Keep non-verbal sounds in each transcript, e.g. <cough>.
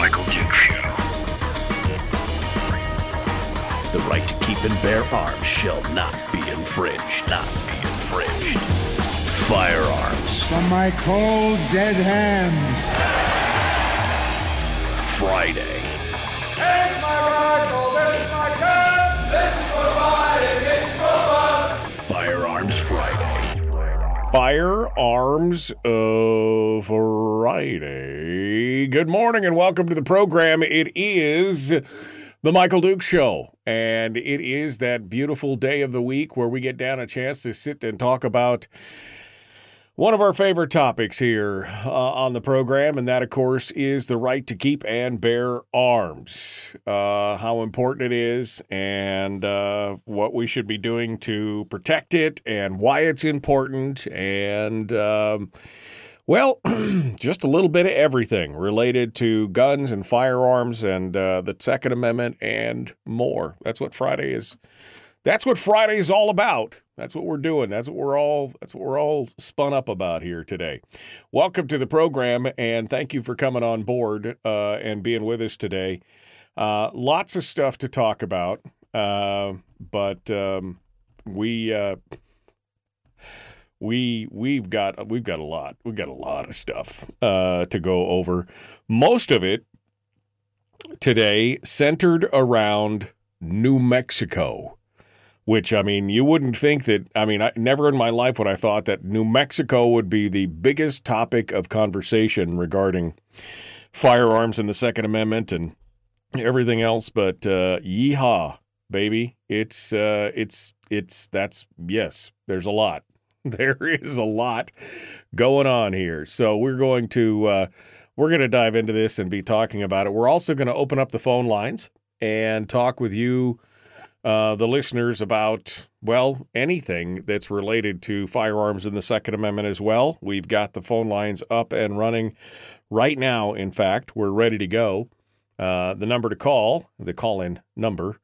The Michael Duke Show. The right to keep and bear arms shall not be infringed. Not be infringed. Firearms From my cold, dead hands. Friday. Here's my rifle. This is my gun. This is for fighting. Firearms of Friday. Good morning and welcome to the program. It is the Michael Duke Show, and it is that beautiful day of the week where we get down a chance to sit and talk about one of our favorite topics here uh, on the program, and that, of course, is the right to keep and bear arms. Uh, how important it is, and uh, what we should be doing to protect it, and why it's important, and. Um, well, <clears throat> just a little bit of everything related to guns and firearms and uh, the Second Amendment and more. That's what Friday is. That's what Friday is all about. That's what we're doing. That's what we're all. That's what we're all spun up about here today. Welcome to the program, and thank you for coming on board uh, and being with us today. Uh, lots of stuff to talk about, uh, but um, we uh, we we've got we've got a lot we've got a lot of stuff uh, to go over. Most of it today centered around New Mexico, which I mean you wouldn't think that. I mean, I, never in my life would I thought that New Mexico would be the biggest topic of conversation regarding firearms and the Second Amendment and everything else. But uh, yeehaw, baby! It's uh, it's it's that's yes. There's a lot <laughs> there is a lot going on here. So we're going to uh, we're going to dive into this and be talking about it. We're also going to open up the phone lines and talk with you, uh, the listeners, about well anything that's related to firearms in the Second Amendment as well. We've got the phone lines up and running right now. In fact, we're ready to go. Uh, the number to call, the call in number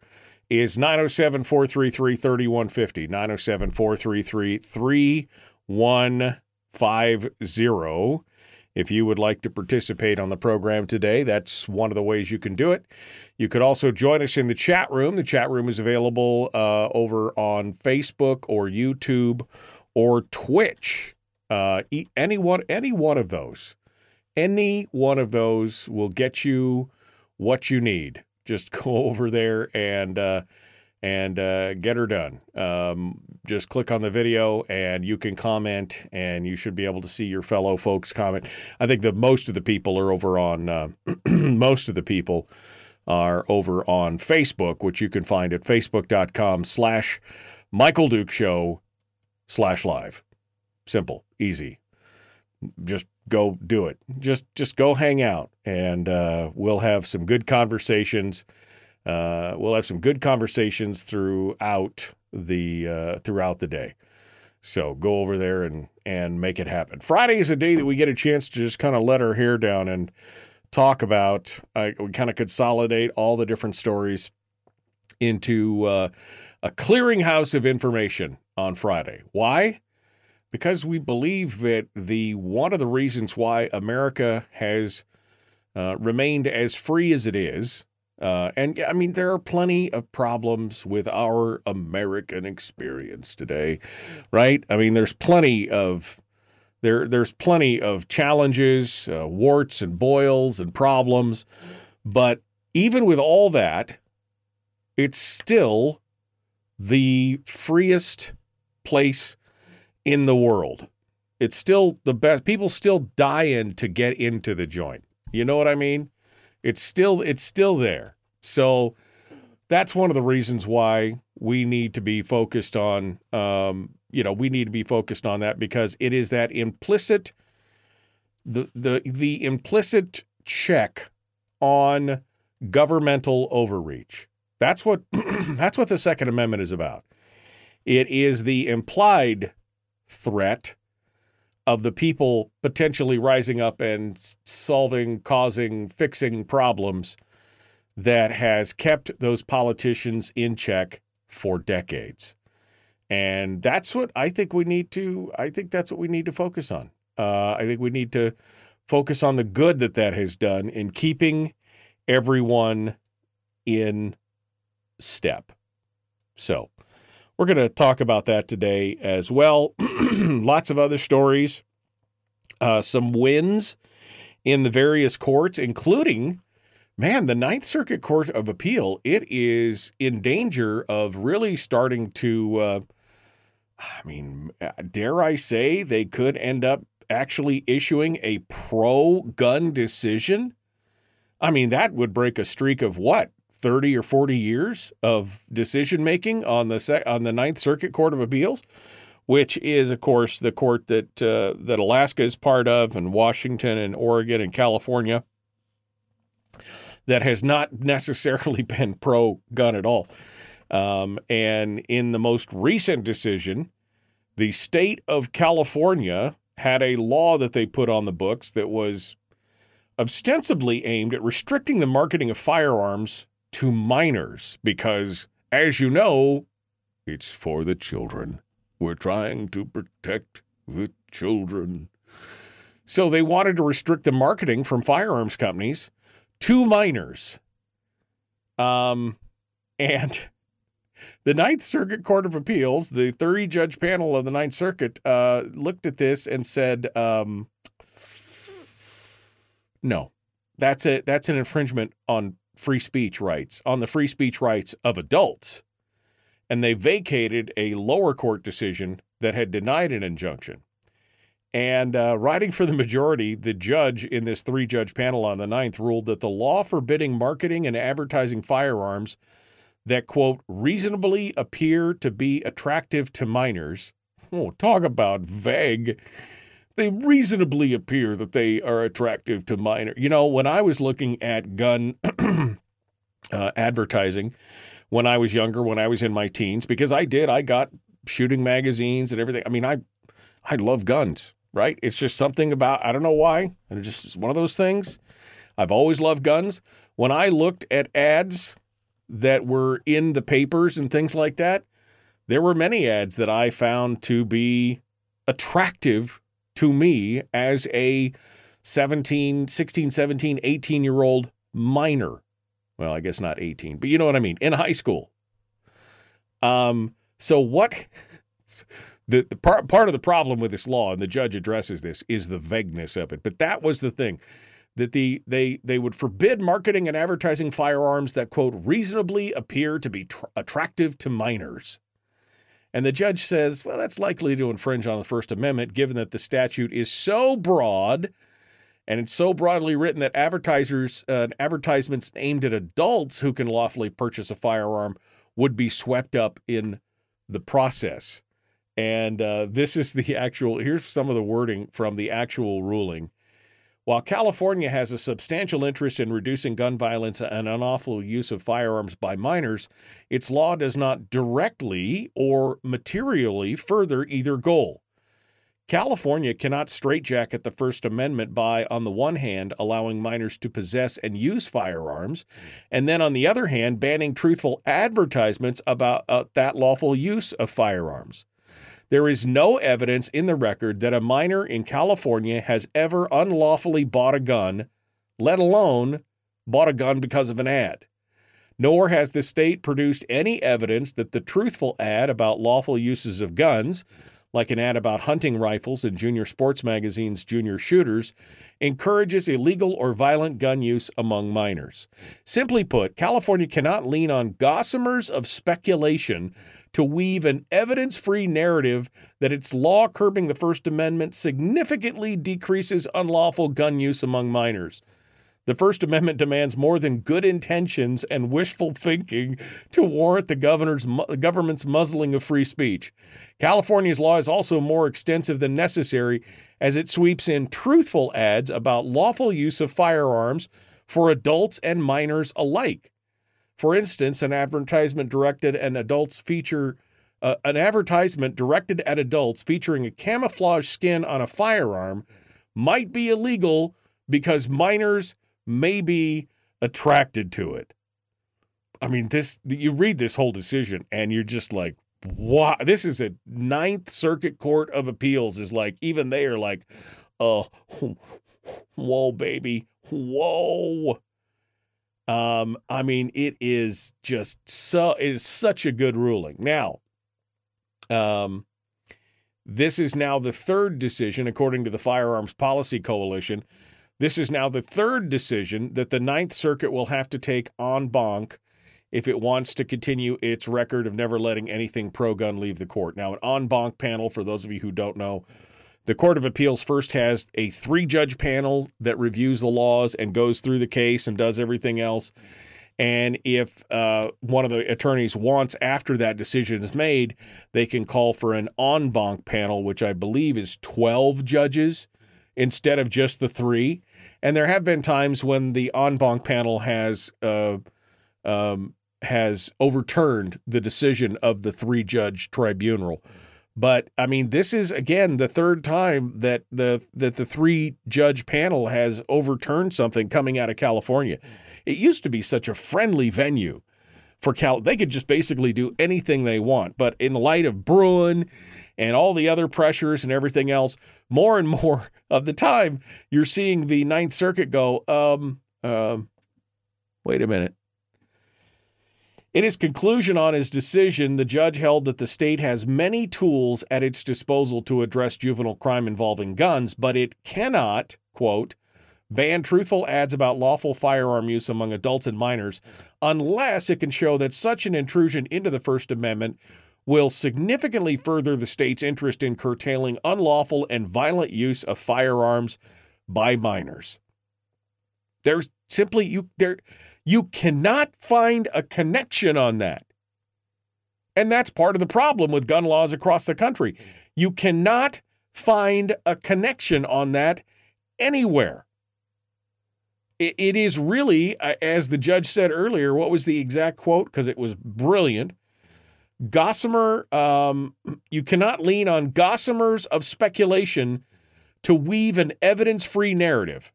is 907 433 3150. 907 433 3150. If you would like to participate on the program today, that's one of the ways you can do it. You could also join us in the chat room. The chat room is available uh, over on Facebook or YouTube or Twitch. Uh, any one, any one of those, any one of those will get you what you need just <laughs> go over there and uh, and uh, get her done. Um, just click on the video and you can comment, and you should be able to see your fellow folks comment. I think that most of the people are over on uh, <clears throat> most of the people are over on Facebook, which you can find at facebook.com slash Michael Duke Show slash live. Simple, easy. Just go do it. Just just go hang out, and uh, we'll have some good conversations. Uh, we'll have some good conversations throughout the uh, throughout the day. So go over there and and make it happen. Friday is a day that we get a chance to just kind of let our hair down and talk about. We kind of consolidate all the different stories into uh, a clearinghouse of information on Friday. Why? because we believe that the one of the reasons why America has uh, remained as free as it is, uh, and I mean there are plenty of problems with our American experience today, right? I mean there's plenty of there there's plenty of challenges, uh, warts and boils and problems, but even with all that, it's still the freest place in the world. It's still the best. People still dying to get into the joint. You know what I mean? It's still it's still there. So that's one of the reasons why we need to be focused on. Um, you know, we need to be focused on that because it is that implicit, the the the implicit check on governmental overreach. That's what <clears throat> that's what the Second Amendment is about. It is the implied threat of the people potentially rising up and solving, causing, fixing problems that has kept those politicians in check for decades. And that's what I think we need to I think that's what we need to focus on. Uh, I think we need to focus on the good that that has done in keeping everyone in step. So, we're going to talk about that today as well. <clears throat> Lots of other stories, uh, some wins in the various courts, including, man, the Ninth Circuit Court of Appeal. It is in danger of really starting to, uh, I mean, dare I say, they could end up actually issuing a pro gun decision. I mean, that would break a streak of what? 30 or 40 years of decision making on the on the Ninth Circuit Court of Appeals, which is, of course, the court that uh, that Alaska is part of, and Washington and Oregon and California, that has not necessarily <laughs> been pro gun at all. Um, and in the most recent decision, the state of California had a law that they put on the books that was ostensibly aimed at restricting the marketing of firearms to minors because, as you know, it's for the children. We're trying to protect the children. So they wanted to restrict the marketing from firearms companies to minors. Um, and <laughs> the Ninth Circuit Court of Appeals, the 30 judge panel of the Ninth Circuit, uh, looked at this and said, um, no, that's a that's an infringement on free speech rights, on the free speech rights of adults. And they vacated a lower court decision that had denied an injunction. And uh, writing for the majority, the judge in this three judge panel on the 9th ruled that the law forbidding marketing and advertising firearms that, quote, reasonably appear to be attractive to minors. Oh, talk about vague. They reasonably appear that they are attractive to minors. You know, when I was looking at gun <clears throat> uh, advertising when I was younger, when I was in my teens, because I did, I got shooting magazines and everything. I mean, I I love guns, right? It's just something about I don't know why, and it's just one of those things. I've always loved guns. When I looked at ads that were in the papers and things like that, there were many ads that I found to be attractive to me as a 17, 16, 17, 18 year old minor. Well, I guess not 18, but you know what I mean, in high school. Um, so what <laughs> the, the part part of the problem with this law, and the judge addresses this, is the vagueness of it. But that was the thing that the they they would forbid marketing and advertising firearms that quote reasonably appear to be tr- attractive to minors. And the judge says, well, that's likely to infringe on the First Amendment, given that the statute is so broad and it's so broadly written that advertisers uh, advertisements aimed at adults who can lawfully purchase a firearm would be swept up in the process. And uh, this is the <laughs> actual, here's some of the wording from the actual ruling. While California has a substantial interest in reducing gun violence and unlawful use of firearms by minors, its law does not directly or materially further either goal. California cannot straitjacket the First Amendment by, on the one hand, allowing minors to possess and use firearms, and then, on the other hand, banning truthful advertisements about uh, that lawful use of firearms. There is no evidence in the record that a minor in California has ever unlawfully bought a gun, let alone bought a gun because of an ad. Nor has the state produced any evidence that the truthful ad about lawful uses of guns like an ad about hunting rifles in Junior Sports Magazine's Junior Shooters, encourages illegal or violent gun use among minors. Simply put, California cannot lean on gossamers of speculation to weave an evidence free narrative that its law curbing the First Amendment significantly decreases unlawful gun use among minors. The First Amendment demands more than good intentions and wishful thinking to warrant the governor's government's muzzling of free speech. California's law is also more extensive than necessary as it sweeps in truthful ads about lawful use of firearms for adults and minors alike. For instance, an advertisement directed at adults feature uh, an advertisement directed at adults featuring a camouflage skin on a firearm might be illegal because minors may be attracted to it. I mean, this you read this whole decision and you're just like, wow, this is a Ninth Circuit Court of Appeals is like, even they are like, oh, <laughs> whoa, baby, whoa. Um, I mean, it is just so it is such a good ruling. Now, um, this is now the third decision, according to the Firearms Policy Coalition. This is now the third decision that the Ninth Circuit will have to take en banc if it wants to continue its record of never letting anything pro gun leave the court. Now, an en banc panel, for those of you who don't know, the Court of Appeals first has a three judge panel that reviews the laws and goes through the case and does everything else. And if uh, one of the attorneys wants, after that decision is made, they can call for an en banc panel, which I believe is 12 judges instead of just the three. And there have been times when the en banc panel has uh, um, has overturned the decision of the three judge tribunal. But I mean, this is again the third time that the that the three judge panel has overturned something coming out of California. It used to be such a friendly venue for Cal. They could just basically do anything they want. But in the light of Bruen and all the other pressures and everything else, more and <laughs> more of the time, you're seeing the Ninth Circuit go, um, um, wait a minute. In his conclusion on his decision, the judge held that the state has many tools at its disposal to address juvenile crime involving guns, but it cannot, quote, ban truthful ads about lawful firearm use among adults and minors unless it can show that such an intrusion into the First Amendment will significantly further the state's interest in curtailing unlawful and violent use of firearms by minors. There's simply you there you cannot find a connection on that. And that's part of the problem with gun laws across the country. You cannot find a connection on that anywhere. It is really, uh, as the judge said earlier, what was the exact quote? Because it was brilliant. Gossamer, um, <clears throat> you cannot lean on gossamers of speculation to weave an evidence free narrative.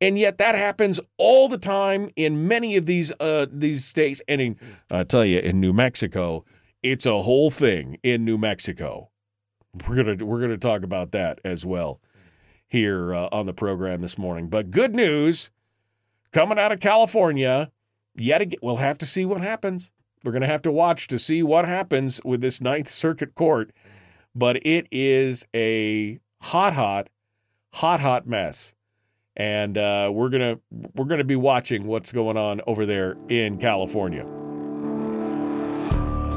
And yet that happens all the time in many of these uh, these states. And in, I tell you, in New Mexico, it's a whole thing in New Mexico. We're gonna we're gonna talk about that as well here uh, on the program this morning. But good news coming out of California. Yet again, we'll have to see what happens. We're gonna have to watch to see what happens with this Ninth Circuit Court. But it is a hot, hot, hot, hot mess and uh, we're gonna we're gonna be watching what's going on over there in California.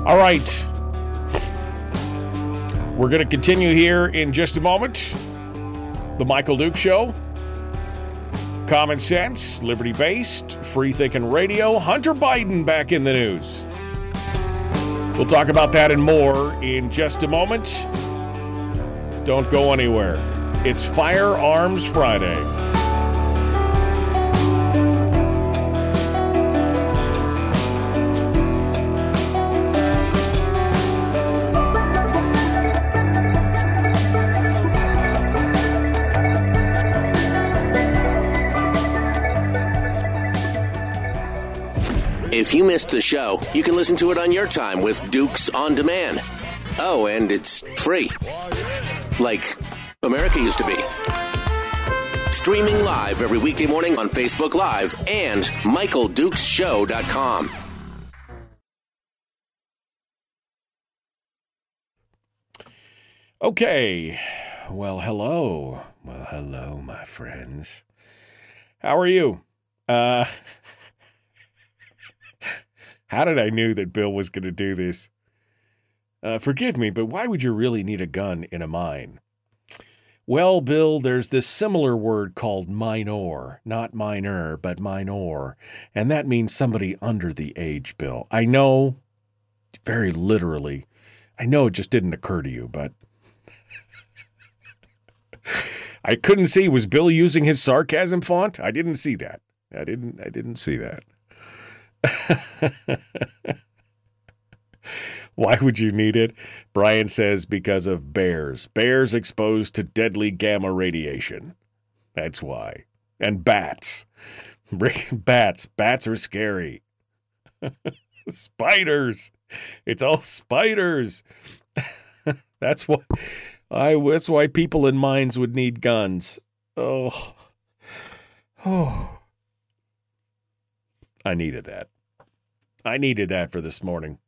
All right, we're gonna continue here in just a moment. The Michael Duke Show, common sense, liberty based, free thinking radio. Hunter Biden back in the news. We'll talk about that and more in just a moment. Don't go anywhere. It's Firearms Friday. If you missed the show, you can listen to it on your time with Dukes on Demand. Oh, and it's free. Like America used to be. Streaming live every weekday morning on Facebook Live and MichaelDukesShow.com. Okay. Well, hello. Well, hello, my friends. How are you? Uh <laughs> How did I knew that Bill was going to do this? Uh, forgive me, but why would you really need a gun in a mine? Well, Bill, there's this similar word called minor, not minor, but minor, and that means somebody under the age, Bill. I know, very literally, I know it just didn't occur to you, but <laughs> I couldn't see. Was Bill using his sarcasm font? I didn't see that. I didn't. I didn't see that. <laughs> Why would you need it? Brian says because of bears. Bears exposed to deadly gamma radiation. That's why. And bats. <laughs> Bats. Bats are scary. <laughs> spiders. It's all spiders. that's why I that's why people in mines would need guns. Oh. <sighs> Oh. I needed that. I needed that for this morning.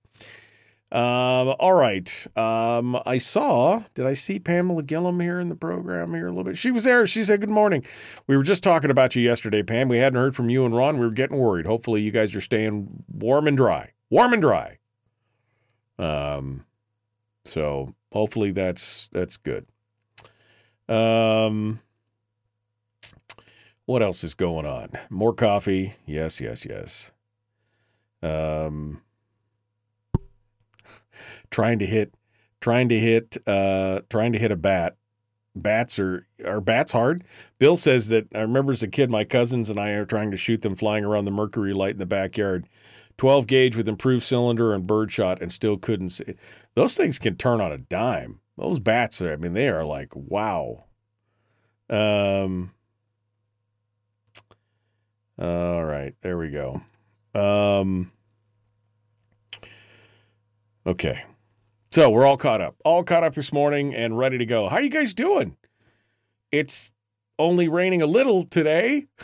Um, all right. Um, I saw, did I see Pamela Gillum here in the program here a little bit? She was there. She said, Good morning. We were just talking about you yesterday, Pam. We hadn't heard from you and Ron. We were getting worried. Hopefully, you guys are staying warm and dry. Warm and dry. Um, so hopefully that's that's good. Um, what else is going on? More coffee. Yes, yes, yes. Um, <laughs> trying to hit, trying to hit, uh, trying to hit a bat. Bats are are bats hard. Bill says that I remember as a kid, my cousins and I are trying to shoot them flying around the mercury light in the backyard. 12 gauge with improved cylinder and birdshot and still couldn't see. Those things can turn on a dime. Those bats are, I mean, they are like, wow. Um, all right, there we go. Um, okay. So we're all caught up. All caught up this morning and ready to go. How you guys doing? It's only raining a little today. <laughs>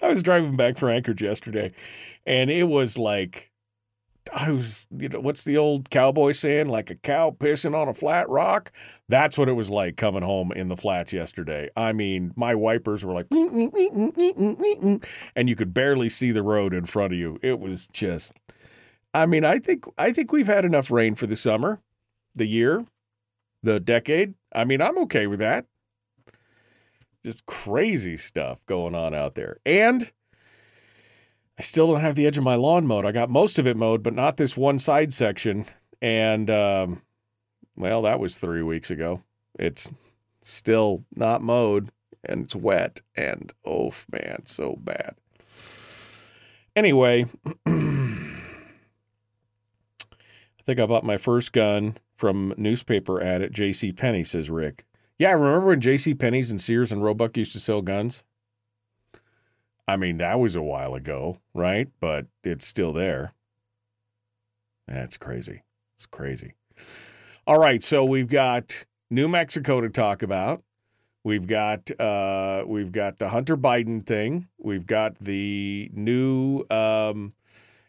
I was driving back from Anchorage yesterday, and it was like I was, you know, what's the old cowboy saying? Like a cow pissing on a flat rock. That's what it was like coming home in the flats yesterday. I mean, my wipers were like, and you could barely see the road in front of you. It was just, I mean, I think I think we've had enough rain for the summer, the year, the decade. I mean, I'm okay with that just crazy stuff going on out there. And I still don't have the edge of my lawn mowed. I got most of it mowed, but not this one side section. And um, well, that was three weeks ago. It's still not mowed and it's wet. And oh man, so bad. Anyway, <clears throat> I think I bought my first gun from newspaper ad at J.C. Penney, says Rick. Yeah, I remember when J.C. Penney's and Sears and Roebuck used to sell guns? I mean, that was a while ago, right? But it's still there. That's crazy. It's crazy. All right, so we've got New Mexico to talk about. We've got uh, we've got the Hunter Biden thing. We've got the new um,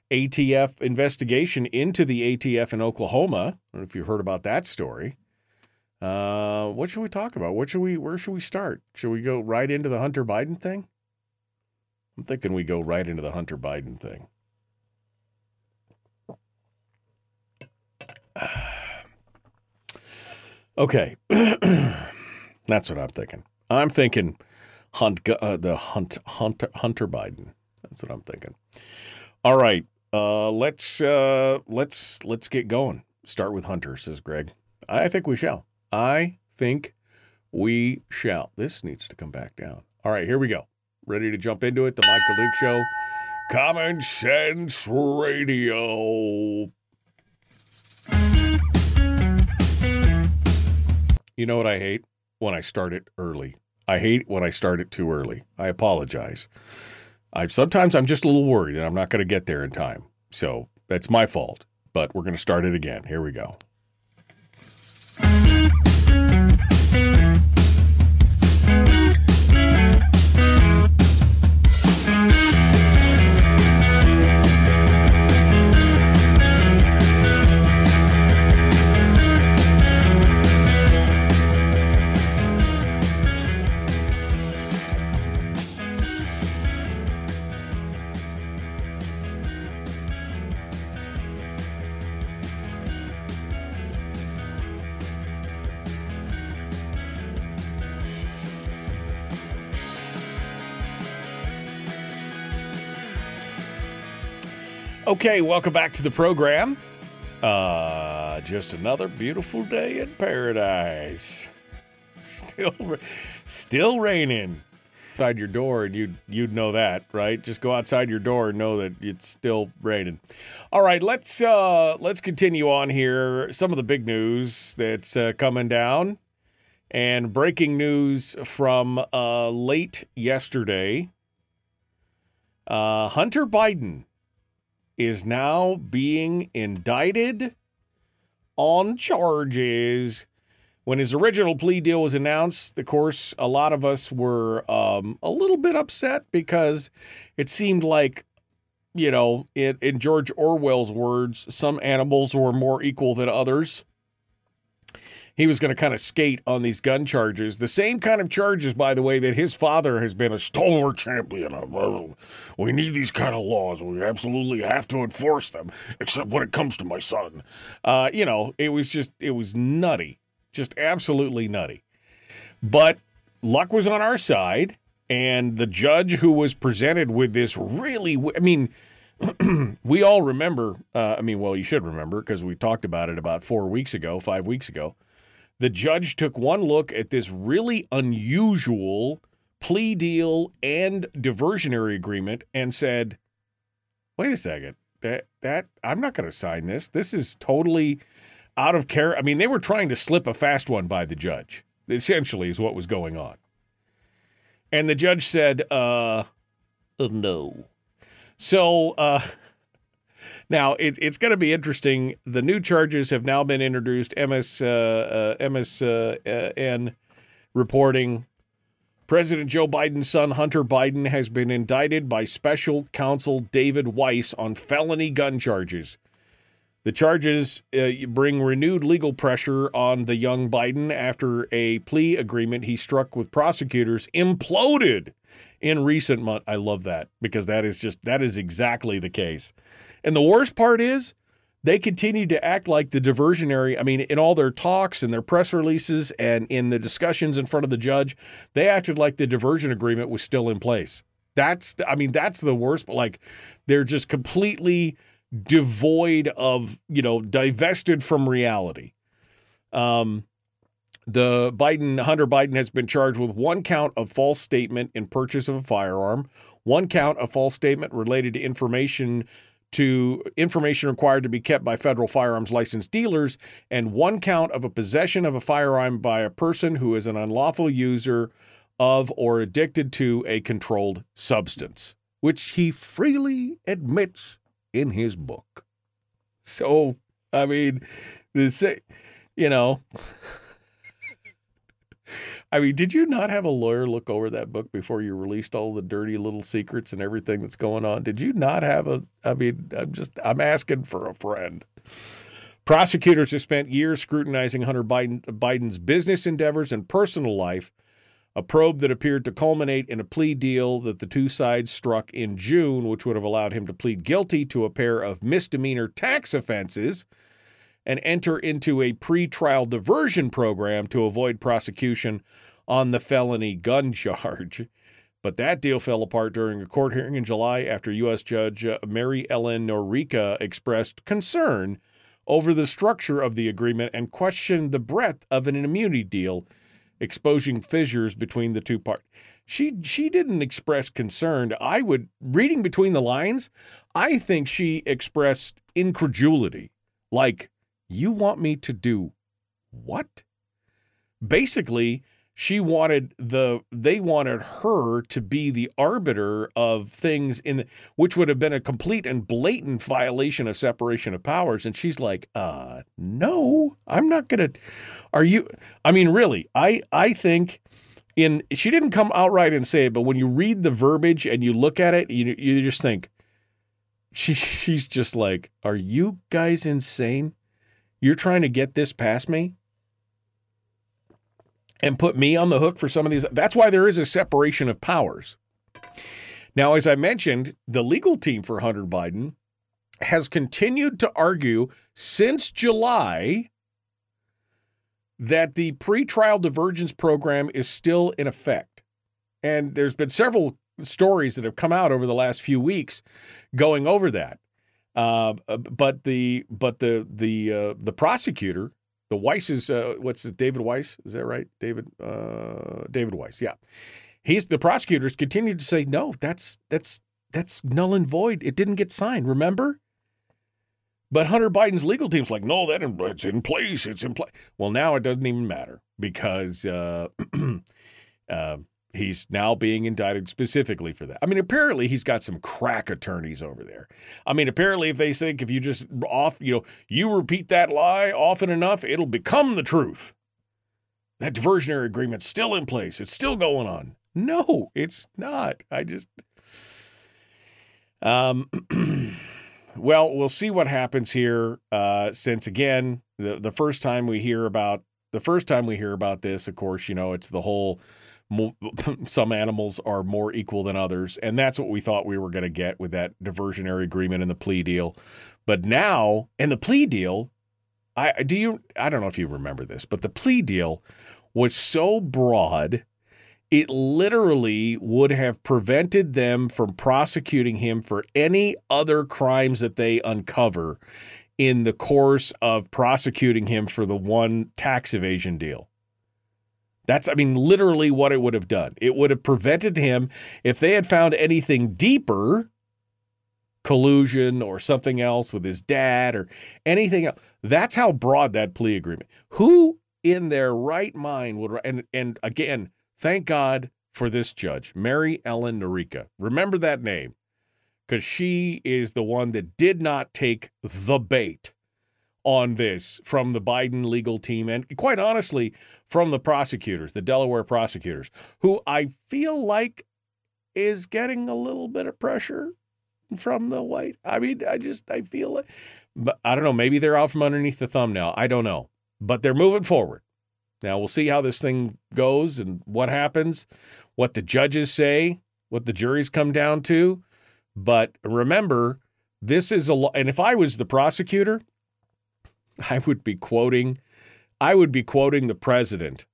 ATF investigation into the ATF in Oklahoma. I don't know if you've heard about that story. Uh, what should we talk about? What should we? Where should we start? Should we go right into the Hunter Biden thing? I'm thinking we go right into the Hunter Biden thing. <sighs> Okay, <clears throat> that's what I'm thinking. I'm thinking hunt uh, the hunt Hunter Hunter Biden. That's what I'm thinking. All right, uh, let's uh, let's let's get going. Start with Hunter, says Greg. I think we shall. I think we shall. This needs to come back down. All right, here we go. Ready to jump into it? The Michael Duke Show. Common Sense Radio. You know what I hate? When I start it early. I hate when I start it too early. I apologize. I sometimes I'm just a little worried that I'm not going to get there in time. So that's my fault. But we're going to start it again. Here we go. Okay, welcome back to the program. Uh, just another beautiful day in paradise. Still, still raining. outside your door and you'd you'd know that, right? Just go outside your door and know that it's still raining. All right, let's uh let's continue on here. Some of the big news that's uh, coming down and breaking news from uh late yesterday. Uh Hunter Biden is now being indicted on charges when his original plea deal was announced, of course, a lot of us were um, a little bit upset because it seemed like, you know, in, in George Orwell's words, some animals were more equal than others. He was going to kind of skate on these gun charges. The same kind of charges, by the way, that his father has been a stalwart champion of. We need these kind of laws. We absolutely have to enforce them, except when it comes to my son. Uh, you know, it was just, it was nutty just absolutely nutty. But luck was on our side, and the judge who was presented with this really, I mean, <clears throat> we all remember. Uh, I mean, well, you should remember because we talked about it about four weeks ago, five weeks ago. The judge took one look at this really unusual plea deal and diversionary agreement and said, "Wait a second, that that I'm not going to sign this. This is totally." out of care. I mean, they were trying to slip a fast one by the judge, essentially, is what was going on. And the judge said, uh, uh no. So, uh, now it, it's going to be interesting. The new charges have now been introduced. MS, uh, uh, MSN reporting President Joe Biden's son, Hunter Biden, has been indicted by special counsel David Weiss on felony gun charges. The charges uh, bring renewed legal pressure on the young Biden after a plea agreement he struck with prosecutors imploded in recent months. I love that because that is just that is exactly the case. And the worst part is they continue to act like the diversionary. I mean, in all their talks and their press releases and in the discussions in front of the judge, they acted like the diversion agreement was still in place. That's, I mean, that's the worst. But like, they're just completely devoid of, you know, divested from reality. Um, the Biden, Hunter Biden has been charged with one count of false statement in purchase of a firearm, one count of false statement related to information to information required to be kept by federal firearms licensed dealers, and one count of a possession of a firearm by a person who is an unlawful user of or addicted to a controlled substance, which he freely admits in his book. So, I mean, this, you know, <laughs> I mean, did you not have a lawyer look over that book before you released all the dirty little secrets and everything that's going on? Did you not have a, I mean, I'm just, I'm asking for a friend. Prosecutors have spent years scrutinizing Hunter Biden, Biden's business endeavors and personal life a probe that appeared to culminate in a plea deal that the two sides struck in June, which would have allowed him to plead guilty to a pair of misdemeanor tax offenses and enter into a pretrial diversion program to avoid prosecution on the felony gun charge. But that deal fell apart during a court hearing in July after U.S. Judge uh, Mary Ellen Noreika expressed concern over the structure of the agreement and questioned the breadth of an immunity deal exposing fissures between the two parts. She she didn't express concern. I would reading between the lines, I think she expressed incredulity. Like, you want me to do what? Basically, she wanted the they wanted her to be the arbiter of things in the, which would have been a complete and blatant violation of separation of powers. And she's like uh no i'm not going to are you i mean really i i think in she didn't come outright and say it but when you read the verbiage and you look at it you you just think she she's just like are you guys insane? You're trying to get this past me and put me on the hook for some of these. That's why there is a separation of powers. Now, as I mentioned, the legal team for Hunter Biden has continued to argue since July that the pretrial divergence program is still in effect. And there's been several stories that have come out over the last few weeks going over that. Uh, but the but the the uh, the prosecutor the Weiss is uh, what's it, David Weiss? Is that right? David uh, David Weiss. Yeah. he's the prosecutors continued to say no, that's that's that's null and void. It didn't get signed. Remember? But Hunter Biden's legal team's like, no, that it's in place. It's in place. Well, now it doesn't even matter because uh, <clears throat> uh, he's now being indicted specifically for that. I mean, apparently he's got some crack attorneys over there. I mean, apparently if they think if you just off, you know, you repeat that lie often enough, it'll become the truth. That diversionary agreement's still in place. It's still going on. No, it's not. I just um <clears throat> well, we'll see what happens here. Uh, since again, the the first time we hear about the first time we hear about this, of course, you know, it's the whole <laughs> some animals are more equal than others, and that's what we thought we were going to get with that diversionary agreement and the plea deal. But now, and the plea deal, I do you I don't know if you remember this, but the plea deal was so broad it literally would have prevented them from prosecuting him for any other crimes that they uncover in the course of prosecuting him for the one tax evasion deal. That's, I mean, literally what it would have done. It would have prevented him, if they had found anything deeper, collusion or something else with his dad or anything else. That's how broad that plea agreement. Who in their right mind would, and, and again, Thank God for this judge, Mary Ellen Noreika. Remember that name because she is the one that did not take the bait on this from the Biden legal team and quite honestly from the prosecutors, the Delaware prosecutors, who I feel like is getting a little bit of pressure from the white. I mean, I just I feel like but I don't know, maybe they're out from underneath the thumbnail. I don't know. But they're moving forward. Now we'll see how this thing goes and what happens, what the judges say, what the juries come down to. But remember, this is a and if I was the prosecutor, <laughs> I would be quoting I would be quoting the president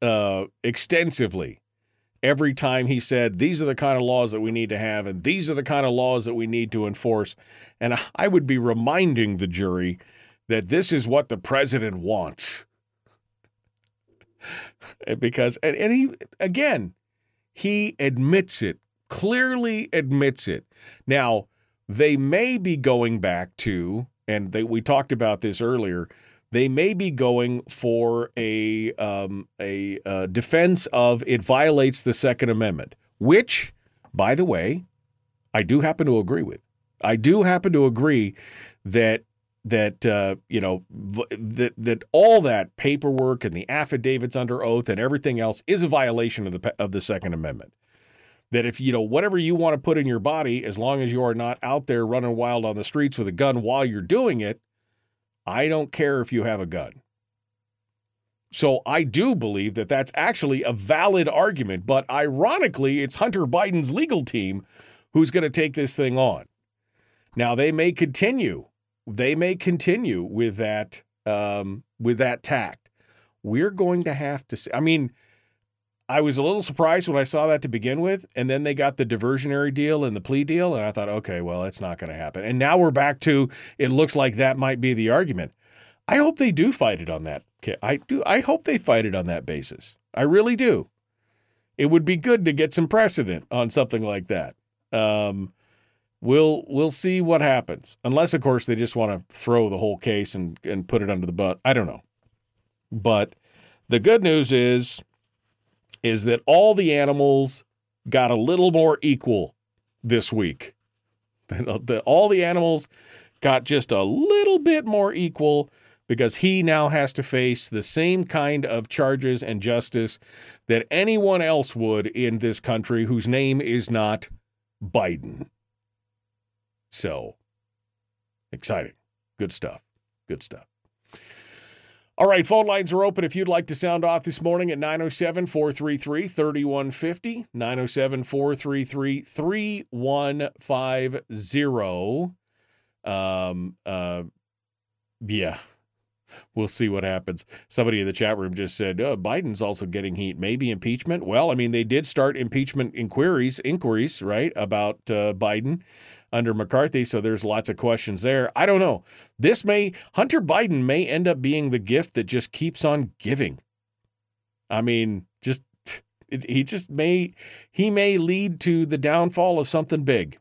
uh, extensively every time he said these are the kind of laws that we need to have and these are the kind of laws that we need to enforce. And I would be reminding the jury that this is what the president wants. <laughs> Because and, and he again he admits it clearly admits it. Now they may be going back to and they, we talked about this earlier they may be going for a um, a uh, defense of it violates the Second Amendment, which, by the way, I do happen to agree with. I do happen to agree that that uh, you know that that all that paperwork and the affidavits under oath and everything else is a violation of the of the Second Amendment. That if you know whatever you want to put in your body, as long as you are not out there running wild on the streets with a gun while you're doing it, I don't care if you have a gun. So I do believe that that's actually a valid argument, but ironically, it's Hunter Biden's legal team who's going to take this thing on. Now they may continue they may continue with that um, with that tact. We're going to have to see. I mean, I was a little surprised when I saw that to begin with, and then they got the diversionary deal and the plea deal, and I thought, okay, well, it's not going to happen. And now we're back to it looks like that might be the argument. I hope they do fight it on that. I do. I hope they fight it on that basis. I really do. It would be good to get some precedent on something like that. Um, we'll we'll see what happens. Unless, of course, they just want to throw the whole case and and put it under the butt. I don't know. But the good news is is that all the animals got a little more equal this week. Uh, that all the animals got just a little bit more equal because he now has to face the same kind of charges and justice that anyone else would in this country whose name is not Biden. So exciting. Good stuff. Good stuff. All right, phone lines are open if you'd like to sound off this morning at 907 433 3150. 907 433 3150. Um, uh, yeah, we'll see what happens. Somebody in the chat room just said oh, Biden's also getting heat. Maybe impeachment. Well, I mean, they did start impeachment inquiries, inquiries, right, about uh, Biden under McCarthy. So there's lots of questions there. I don't know. This may, Hunter Biden may end up being the gift that just keeps on giving. I mean, just <laughs> it, he just may he may lead to the downfall of something big.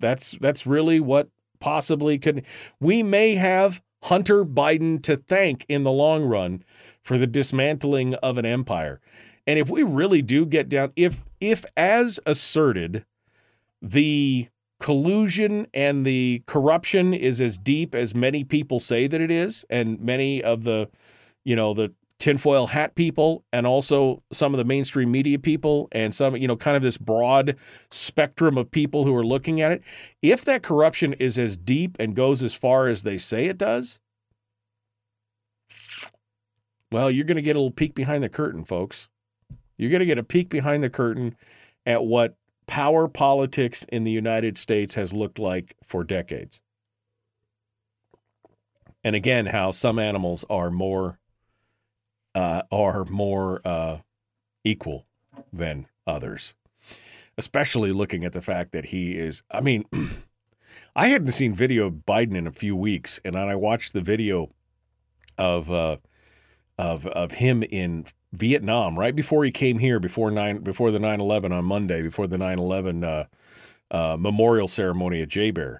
That's that's really what possibly could. We may have Hunter Biden to thank in the long run for the dismantling of an empire. And if we really do get down, if if as asserted, the collusion and the corruption is as deep as many people say that it is, and many of the, you know, the tinfoil hat people and also some of the mainstream media people and some, you know, kind of this broad spectrum of people who are looking at it. If that corruption is as deep and goes as far as they say it does, well, you're going to get a little peek behind the curtain, folks. You're going to get a peek behind the curtain at what power politics in the United States has looked like for decades. And again, how some animals are more uh, are more uh, equal than others, especially looking at the fact that he is. I mean, <clears throat> I hadn't seen video of Biden in a few weeks, and I watched the video of uh, of of him in Vietnam right before he came here before nine before the 9/11 on Monday before the 9/11 uh, uh, memorial ceremony at JBER,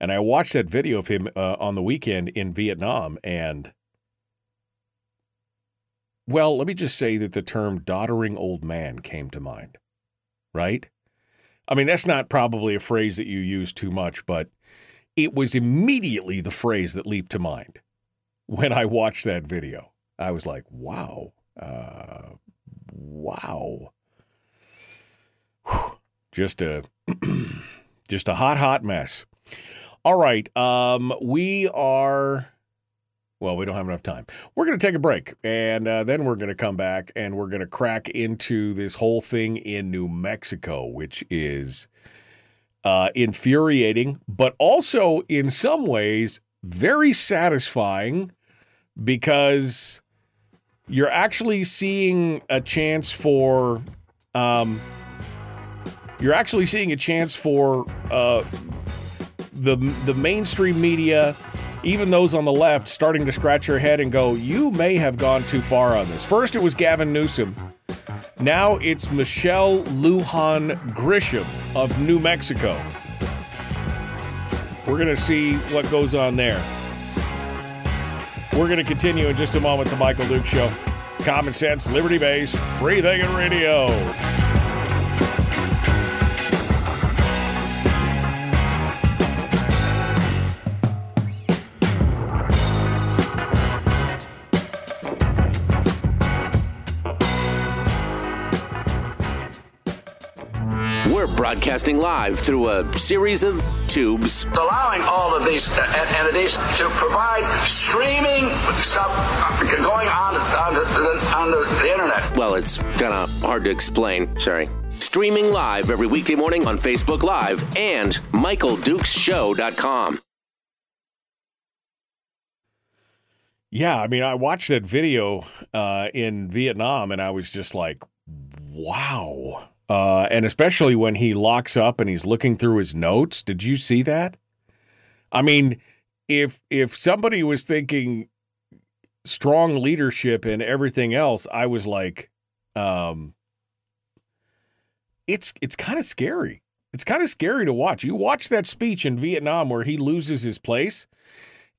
And I watched that video of him uh, on the weekend in Vietnam and well, let me just say that the term doddering old man came to mind. Right? I mean, that's not probably a phrase that you use too much, but it was immediately the phrase that leaped to mind when I watched that video. I was like, wow, uh, wow. Just a <clears throat> just a hot, hot mess. All right. Um, we are well, we don't have enough time. We're going to take a break, and uh, then we're going to come back and we're going to crack into this whole thing in New Mexico, which is uh, infuriating, but also in some ways very satisfying because you're actually seeing a chance for um, you're actually seeing a chance for uh, the the mainstream media, even those on the left, starting to scratch their head and go, "You may have gone too far on this." First, it was Gavin Newsom. Now it's Michelle Lujan Grisham of New Mexico. We're going to see what goes on there. We're going to continue in just a moment. The Michael Duke Show. Common sense, liberty based, free thinking radio. Broadcasting live through a series of tubes. allowing all of these uh, entities to provide streaming stuff uh, going on on the, on the, the internet. Well, it's kind of hard to explain. Sorry. Streaming live every weekday morning on Facebook Live and MichaelDukesShow.com. Yeah, I mean, I watched that video uh, in Vietnam and I was just like, wow. Uh, and especially when he locks up and he's looking through his notes. Did you see that? I mean, if if somebody was thinking strong leadership and everything else, I was like, um, it's it's kind of scary. It's kind of scary to watch. You watch that speech in Vietnam where he loses his place,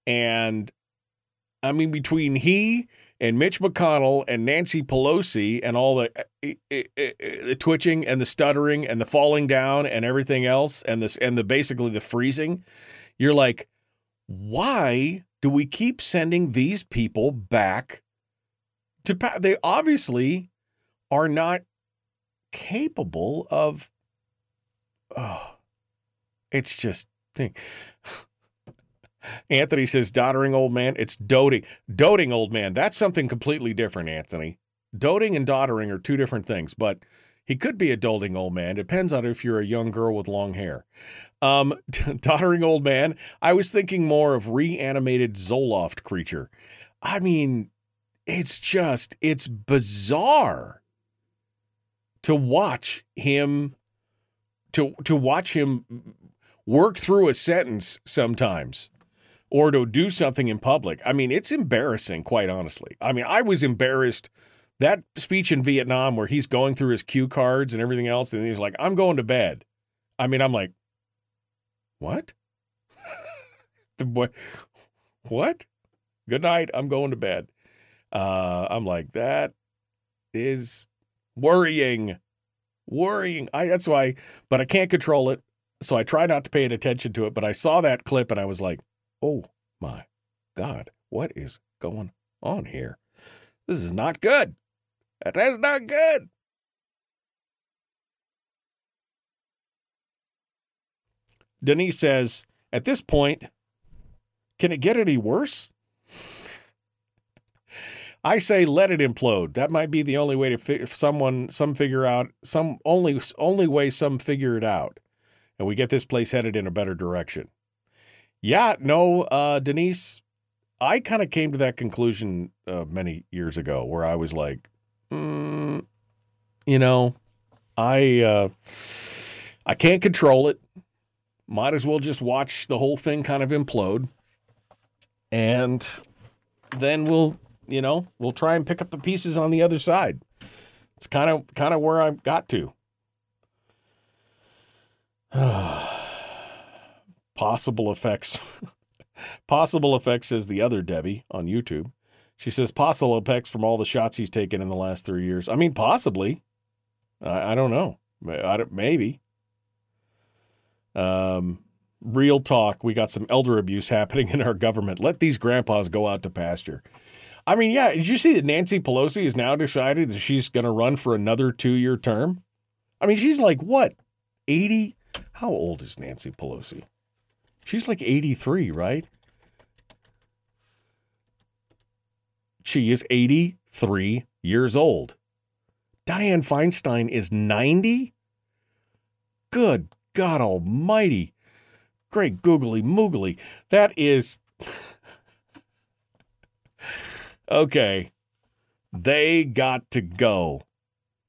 and I mean, between he and Mitch McConnell and Nancy Pelosi and all the, uh, uh, uh, the twitching and the stuttering and the falling down and everything else and this and the basically the freezing, you're like, why do we keep sending these people back to? Pa- they obviously are not capable of. Oh, it's just think. Anthony says, doddering old man. It's doting. Doting old man. That's something completely different, Anthony. Doting and doddering are two different things, but he could be a doting old man. Depends on if you're a young girl with long hair. Um, <laughs> doddering old man. I was thinking more of reanimated Zoloft creature. I mean, it's just, it's bizarre to watch him, to, to watch him work through a sentence sometimes or to do something in public. I mean, it's embarrassing, quite honestly. I mean, I was embarrassed That speech in Vietnam where he's going through his cue cards and everything else, and he's like, I'm going to bed. I mean, I'm like, what? <laughs> the boy, what? Good night. I'm going to bed. Uh, I'm like, that is worrying. Worrying. I that's why, but I can't control it. So I try not to pay attention to it. But I saw that clip and I was like, oh my God, what is going on here? This is not good. That is not good. Denise says, at this point, can it get any worse? I say let it implode. That might be the only way to fi- someone some figure out some only only way some figure it out, and we get this place headed in a better direction. Yeah, no, uh, Denise, I kind of came to that conclusion uh, many years ago, where I was like, mm, you know, I uh, I can't control it. Might as well just watch the whole thing kind of implode, and then we'll you know, we'll try and pick up the pieces on the other side. It's kind of kind of where I got to. <sighs> <sighs> possible effects. <laughs> possible effects says the other Debbie on YouTube. She says possible effects from all the shots he's taken in the last three years. I mean, possibly. I, I don't know. I don't, maybe. Um, real talk. We got some elder abuse <laughs> happening in our government. Let these grandpas go out to pasture. I mean, yeah, did you see that Nancy Pelosi has now decided that she's going to run for another two year term? I mean, she's like, what, 80? How old is Nancy Pelosi? She's like 83, right? She is 83 years old. Diane Feinstein is 90? Good God Almighty. Great googly moogly. That is. <laughs> okay. They got to go.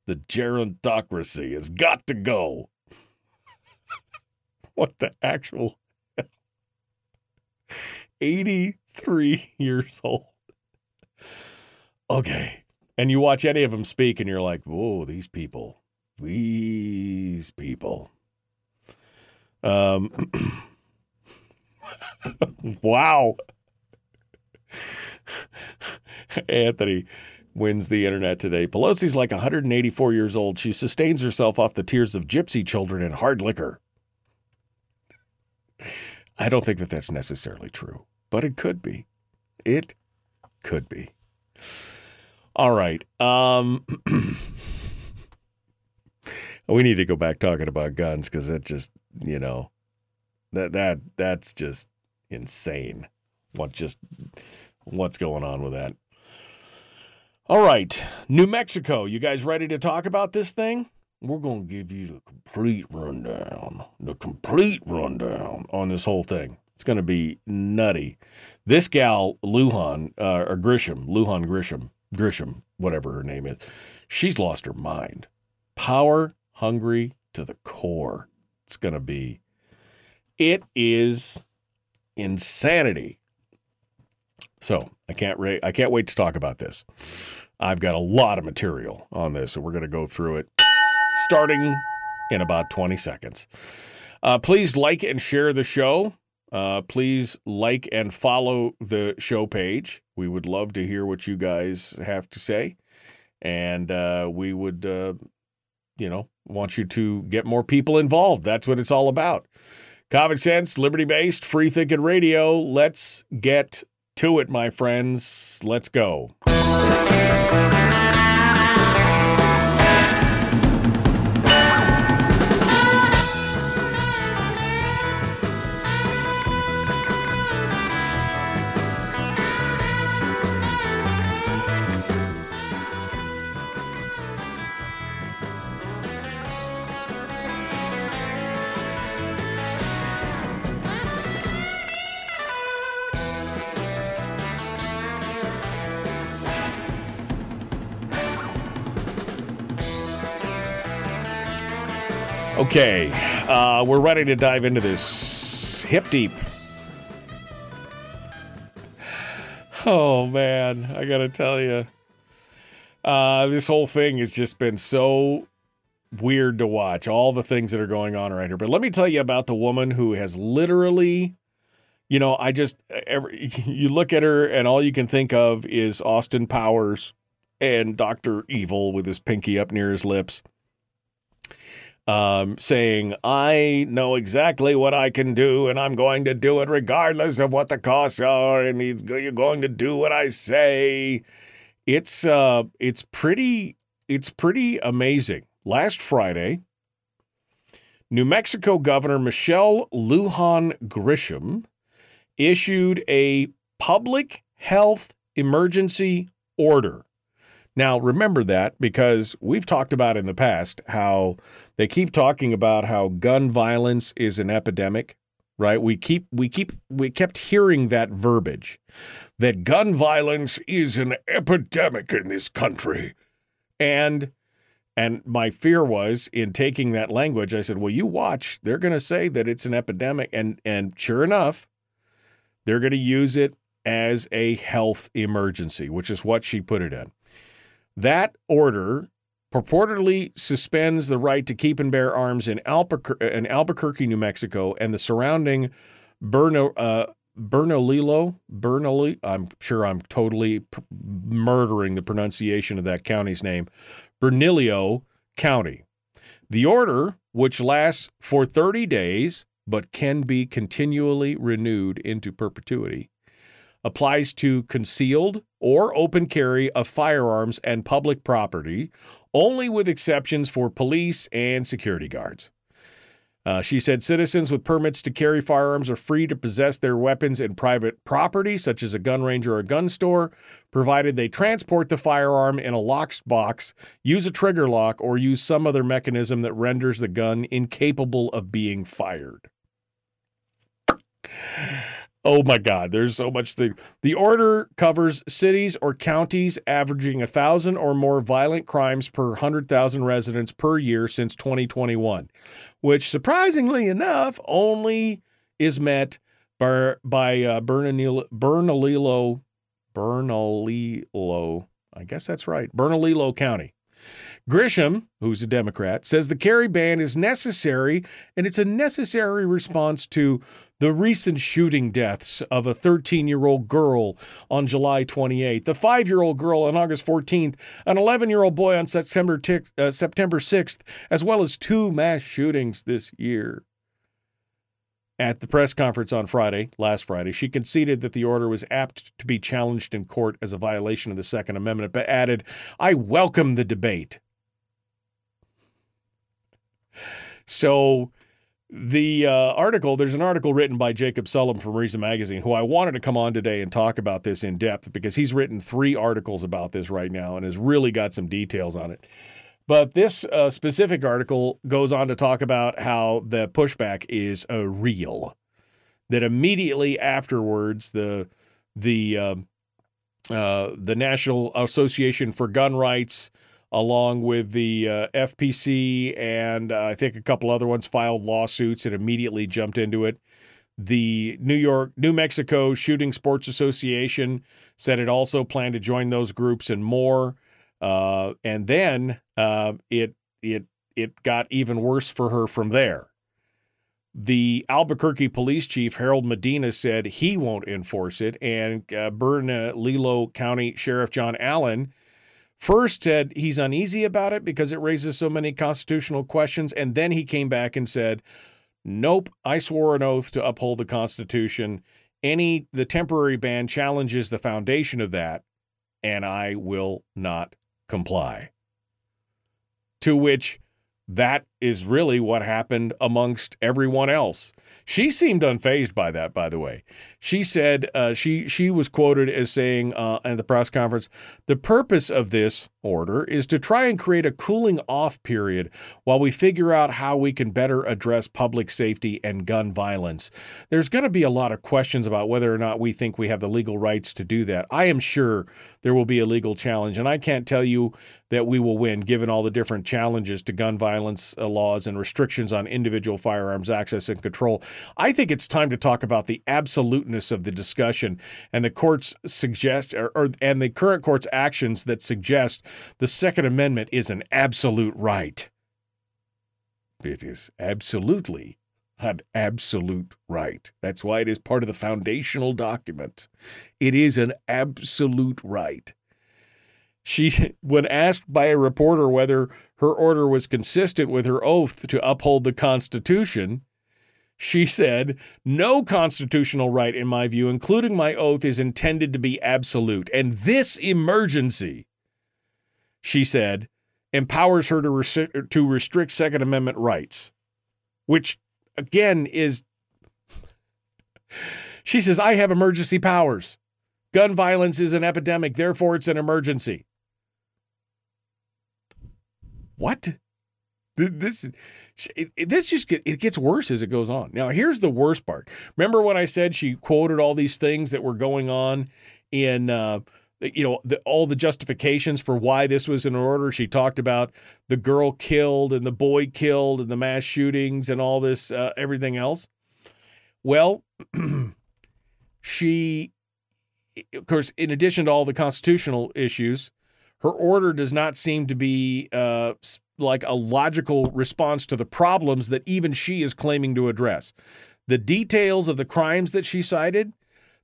The gerontocracy has got to go. <laughs> what the actual 83 <laughs> years old. Okay. And you watch any of them speak and you're like, whoa, these people, these people. Um, <clears throat> wow. <laughs> Anthony wins the internet today. Pelosi's like 184 years old. She sustains herself off the tears of gypsy children and hard liquor. I don't think that that's necessarily true, but it could be. It could be. All right. Um, <clears throat> we need to go back talking about guns because that just, you know, that that that's just insane. What just what's going on with that? All right, New Mexico. You guys ready to talk about this thing? We're going to give you the complete rundown, the complete rundown on this whole thing. It's going to be nutty. This gal, Lujan, uh, or Grisham, Lujan Grisham, Grisham, whatever her name is, she's lost her mind. Power hungry to the core. It's going to be, it is insanity. So I can't ra- I can't wait to talk about this. I've got a lot of material on this, so we're going to go through it starting in about 20 seconds. Uh, please like and share the show. Uh, please like and follow the show page. We would love to hear what you guys have to say. And uh, we would, uh, you know, want you to get more people involved. That's what it's all about. Common sense, liberty based, free thinking radio. Let's get to it, my friends. Let's go. Okay, uh, we're ready to dive into this hip deep. Oh man, I gotta tell you, Uh, this whole thing has just been so weird to watch. All the things that are going on right here. But let me tell you about the woman who has literally, you know, I just every <laughs> you look at her and all you can think of is Austin Powers and Doctor Evil with his pinky up near his lips. Um, saying, I know exactly what I can do, and I'm going to do it regardless of what the costs are, and he's you're going to do what I say. It's uh, it's pretty, it's pretty amazing. Last Friday, New Mexico Governor Michelle Lujan Grisham issued a public health emergency order. Now, remember that because we've talked about in the past how they keep talking about how gun violence is an epidemic, right? We keep we keep we kept hearing that verbiage that gun violence is an epidemic in this country. And and my fear was in taking that language, I said, "Well, you watch. They're going to say that it's an epidemic." And and sure enough, they're going to use it as a health emergency, which is what she put it in. That order purportedly suspends the right to keep and bear arms in, Albuquer- in Albuquerque, New Mexico, and the surrounding Berno, uh, Bernalillo, Bernali, I'm sure I'm totally p- murdering the pronunciation of that county's name, Bernalillo County. The order, which lasts for 30 days but can be continually renewed into perpetuity, applies to concealed or open carry of firearms and public property, only with exceptions for police and security guards. Uh, she said citizens with permits to carry firearms are free to possess their weapons in private property, such as a gun range or a gun store, provided they transport the firearm in a locked box, use a trigger lock, or use some other mechanism that renders the gun incapable of being fired. Oh my God, there's so much thing. The order covers cities or counties averaging a thousand or more violent crimes per 100,000 residents per year since 2021, which surprisingly enough only is met by, by uh, Bernalillo, Bernalillo, Bernalillo, I guess that's right, Bernalillo County. Grisham, who's a Democrat, says the carry ban is necessary and it's a necessary response to the recent shooting deaths of a 13 year old girl on July 28th, the five year old girl on August 14th, an 11 year old boy on September, t- uh, September 6th, as well as two mass shootings this year. At the press conference on Friday, last Friday, she conceded that the order was apt to be challenged in court as a violation of the Second Amendment, but added, I welcome the debate. So, the uh, article, there's an article written by Jacob Sullum from Reason Magazine, who I wanted to come on today and talk about this in depth because he's written three articles about this right now and has really got some details on it. But this uh, specific article goes on to talk about how the pushback is uh, real. That immediately afterwards, the the um, uh, the National Association for Gun Rights, along with the uh, FPC and uh, I think a couple other ones, filed lawsuits and immediately jumped into it. The New York, New Mexico Shooting Sports Association said it also planned to join those groups and more. Uh, and then uh, it it it got even worse for her from there. The Albuquerque police chief Harold Medina said he won't enforce it, and uh, Bernalillo County Sheriff John Allen first said he's uneasy about it because it raises so many constitutional questions, and then he came back and said, "Nope, I swore an oath to uphold the Constitution. Any the temporary ban challenges the foundation of that, and I will not comply." To which that is really what happened amongst everyone else. She seemed unfazed by that, by the way. She said uh, she she was quoted as saying uh, at the press conference, "The purpose of this order is to try and create a cooling off period while we figure out how we can better address public safety and gun violence. There's going to be a lot of questions about whether or not we think we have the legal rights to do that. I am sure there will be a legal challenge, and I can't tell you that we will win given all the different challenges to gun violence uh, laws and restrictions on individual firearms access and control. I think it's time to talk about the absoluteness of the discussion and the court's suggest or, or and the current court's actions that suggest the Second Amendment is an absolute right. It is absolutely an absolute right. That's why it is part of the foundational document. It is an absolute right. She, <laughs> when asked by a reporter whether her order was consistent with her oath to uphold the Constitution, she said, No constitutional right, in my view, including my oath, is intended to be absolute. And this emergency, she said, empowers her to, res- to restrict Second Amendment rights, which again is. <laughs> She says, I have emergency powers. Gun violence is an epidemic, therefore, it's an emergency. What? This this just get, it gets worse as it goes on. Now, here's the worst part. Remember when I said she quoted all these things that were going on in uh, you know the, all the justifications for why this was in order. She talked about the girl killed and the boy killed and the mass shootings and all this uh, everything else. Well, <clears throat> she, of course, in addition to all the constitutional issues, her order does not seem to be uh, like a logical response to the problems that even she is claiming to address. The details of the crimes that she cited,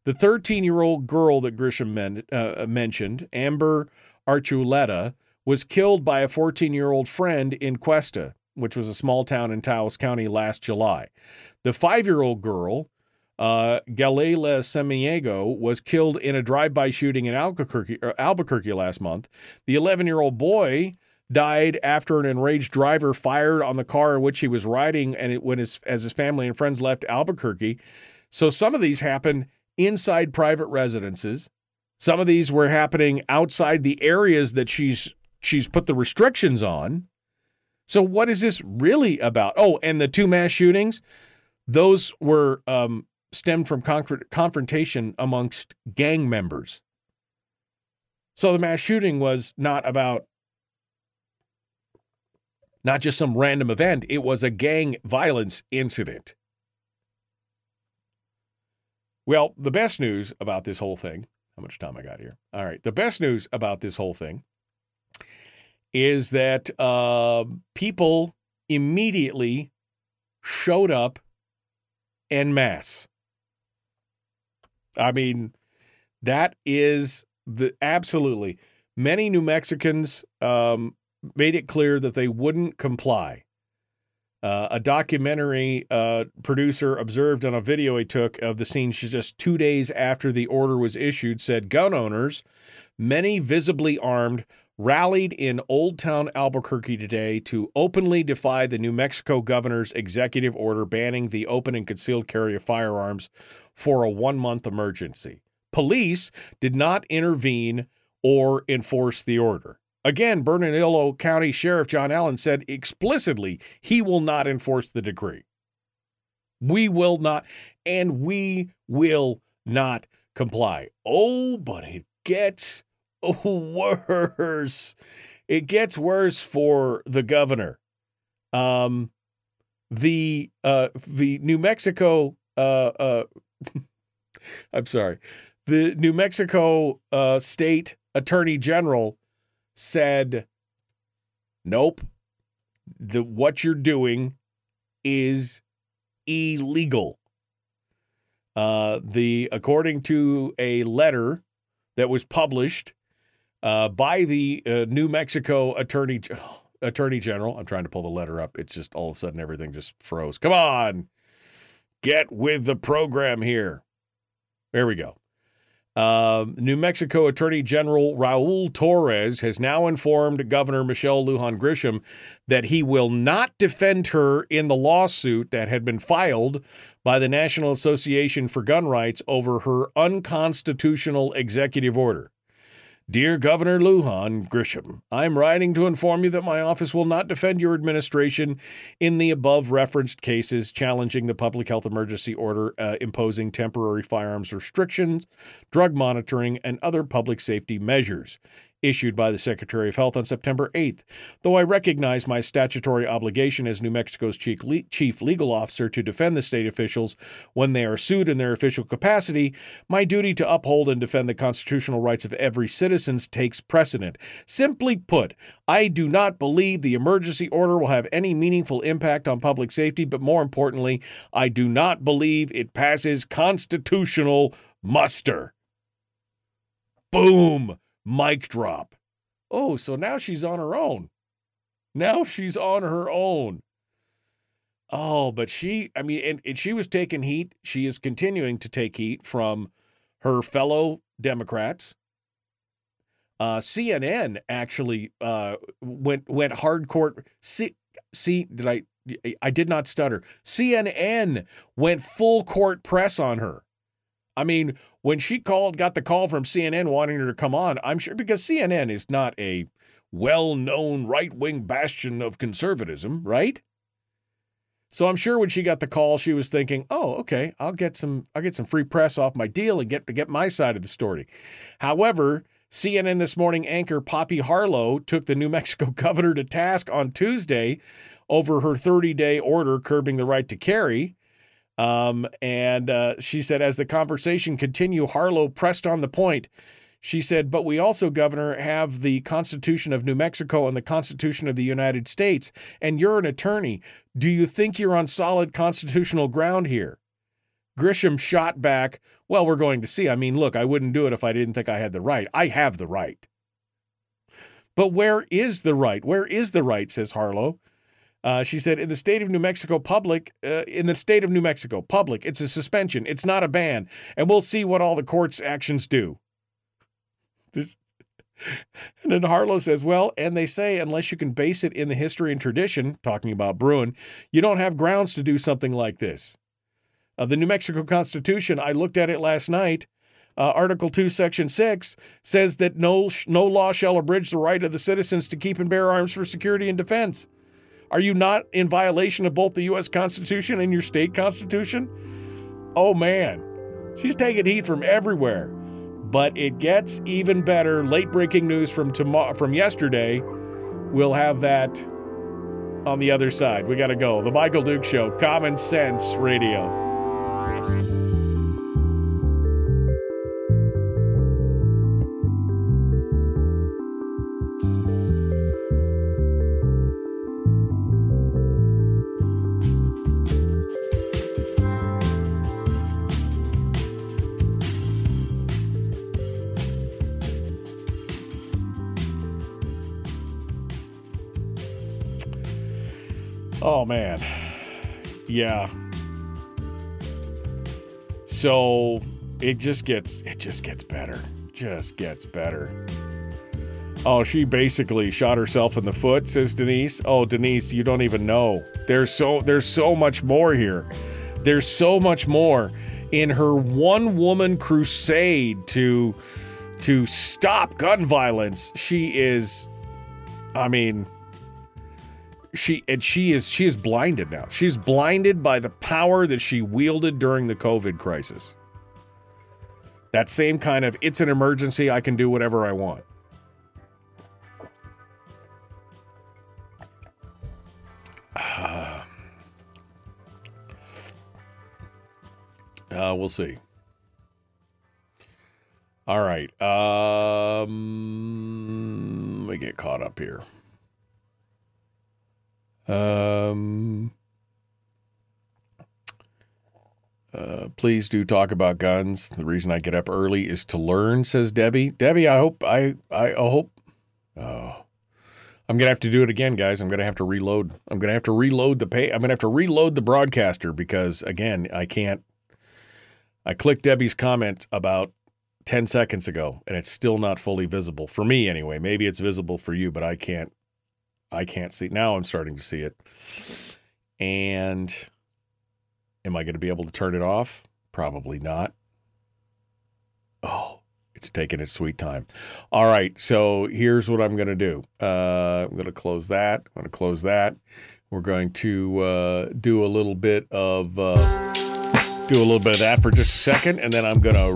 the 13 year old girl that Grisham men, uh, mentioned, Amber Archuleta, was killed by a 14 year old friend in Questa, which was a small town in Taos County last July. The five year old girl, uh, Galila Semiego was killed in a drive-by shooting in Albuquerque, uh, Albuquerque last month. The 11-year-old boy died after an enraged driver fired on the car in which he was riding, and it, when his as his family and friends left Albuquerque. So some of these happened inside private residences. Some of these were happening outside the areas that she's she's put the restrictions on. So what is this really about? Oh, and the two mass shootings, those were um, stemmed from con- confrontation amongst gang members. So the mass shooting was not about not just some random event, it was a gang violence incident. Well, the best news about this whole thing, how much time I got here? All right. The best news about this whole thing is that uh, people immediately showed up en masse. I mean, that is the absolutely many New Mexicans um, made it clear that they wouldn't comply. Uh, a documentary uh, producer observed on a video he took of the scene just two days after the order was issued said gun owners, many visibly armed, rallied in Old Town Albuquerque today to openly defy the New Mexico governor's executive order banning the open and concealed carry of firearms for a one month emergency. Police did not intervene or enforce the order. Again, Bernalillo County Sheriff John Allen said explicitly he will not enforce the decree. We will not, and we will not comply. Oh, but it gets <laughs> worse. It gets worse for the governor. Um, the uh, the New Mexico uh, uh, <laughs> I'm sorry, the New Mexico uh, State Attorney General said, "Nope, the what you're doing is illegal." Uh, the according to a letter that was published uh, by the uh, New Mexico Attorney <sighs> Attorney General. I'm trying to pull the letter up. It's just all of a sudden everything just froze. Come on, get with the program here. There we go. Uh, New Mexico Attorney General Raul Torrez has now informed Governor Michelle Lujan Grisham that he will not defend her in the lawsuit that had been filed by the National Association for Gun Rights over her unconstitutional executive order. Dear Governor Lujan Grisham, I'm writing to inform you that my office will not defend your administration in the above referenced cases challenging the public health emergency order uh, imposing temporary firearms restrictions, drug monitoring, and other public safety measures. Issued by the Secretary of Health on September 8th. Though I recognize my statutory obligation as New Mexico's chief, chief legal officer to defend the state officials when they are sued in their official capacity, my duty to uphold and defend the constitutional rights of every citizen takes precedent. Simply put, I do not believe the emergency order will have any meaningful impact on public safety, but more importantly, I do not believe it passes constitutional muster. Boom! Mic drop. Oh, so now she's on her own. Now she's on her own. Oh, but she, I mean, and, and she was taking heat. She is continuing to take heat from her fellow Democrats. Uh, CNN actually uh, went went hardcore. See, see, did I? I did not stutter. CNN went full court press on her. I mean, when she called, got the call from CNN wanting her to come on, I'm sure because CNN is not a well known right wing bastion of conservatism, right? So I'm sure when she got the call, she was thinking, "Oh, okay, I'll get some, I'll get some free press off my deal and get to get my side of the story." However, CNN this morning anchor Poppy Harlow took the New <laughs> Mexico governor to task on Tuesday over her 30 day order curbing the right to carry. Um, and uh, she said, as the conversation continued, Harlow pressed on the point. She said, but we also, Governor, have the Constitution of New Mexico and the Constitution of the United States, and you're an attorney. Do you think you're on solid constitutional ground here? Grisham shot back, well, we're going to see. I mean, look, I wouldn't do it if I didn't think I had the right. I have the right. But where is the right? Where is the right, says Harlow. Uh, she said, in the state of New Mexico, public, uh, in the state of New Mexico, public, it's a suspension. It's not a ban. And we'll see what all the court's actions do. This. <laughs> And then Harlow says, well, and they say unless you can base it in the history and tradition, talking about Bruen, you don't have grounds to do something like this. Uh, the New Mexico Constitution, I looked at it last night. Uh, Article 2, Section 6 says that no, no law shall abridge the right of the citizens to keep and bear arms for security and defense. Are you not in violation of both the U.S. Constitution and your state constitution? Oh man, she's taking heat from everywhere. But it gets even better. Late breaking news from tomorrow, from yesterday. We'll have that on the other side. We got to go. The Michael Duke Show, Common Sense Radio. Oh man. Yeah. So it just gets it just gets better. Just gets better. Oh, she basically shot herself in the foot, says Denise. Oh, Denise, you don't even know. There's so there's so much more here. There's so much more in her one woman crusade to to stop gun violence. She is I mean, she and she is she is blinded now. She's blinded by the power that she wielded during the COVID crisis. That same kind of it's an emergency, I can do whatever I want. <sighs> Uh, we'll see. All right. Um, let me get caught up here. Um, uh, please do talk about guns. The reason I get up early is to learn, says Debbie. Debbie, I hope I I hope. Oh, I'm gonna have to do it again, guys. I'm gonna have to reload. I'm gonna have to reload the pay. I'm gonna have to reload the broadcaster because again, I can't. I clicked Debbie's comment about 10 seconds ago and it's still not fully visible for me anyway. Maybe it's visible for you, but I can't I can't see. Now I'm starting to see it. And am I going to be able to turn it off? Probably not. Oh, it's taking its sweet time. All right. So here's what I'm going to do uh, I'm going to close that. I'm going to close that. We're going to uh, do a little bit of. Uh, do a little bit of that for just a second, and then I'm going to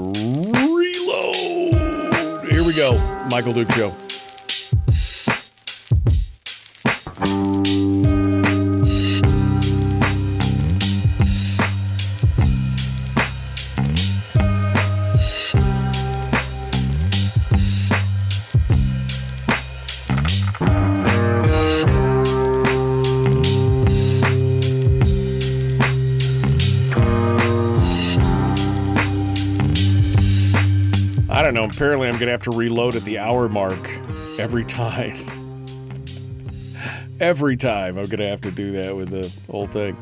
reload. Here we go. Michael Duke Show. Don't know. Apparently, I'm going to have to reload at the hour mark every time. <laughs> every time I'm going to have to do that with the whole thing.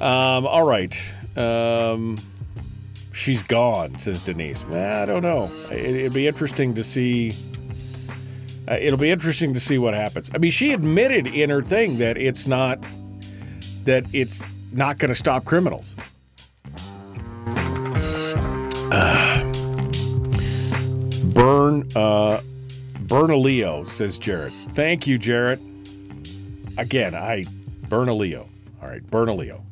Um, all right. Um, she's gone, says Denise. I don't know. It, it'd be interesting to see. Uh, it'll be interesting to see what happens. I mean, she admitted in her thing that it's not that it's not going to stop criminals. Burn, uh, Bernalillo, says Jarrett. Thank you, Jarrett. Again, I, Bernalillo. All right, Bernalillo.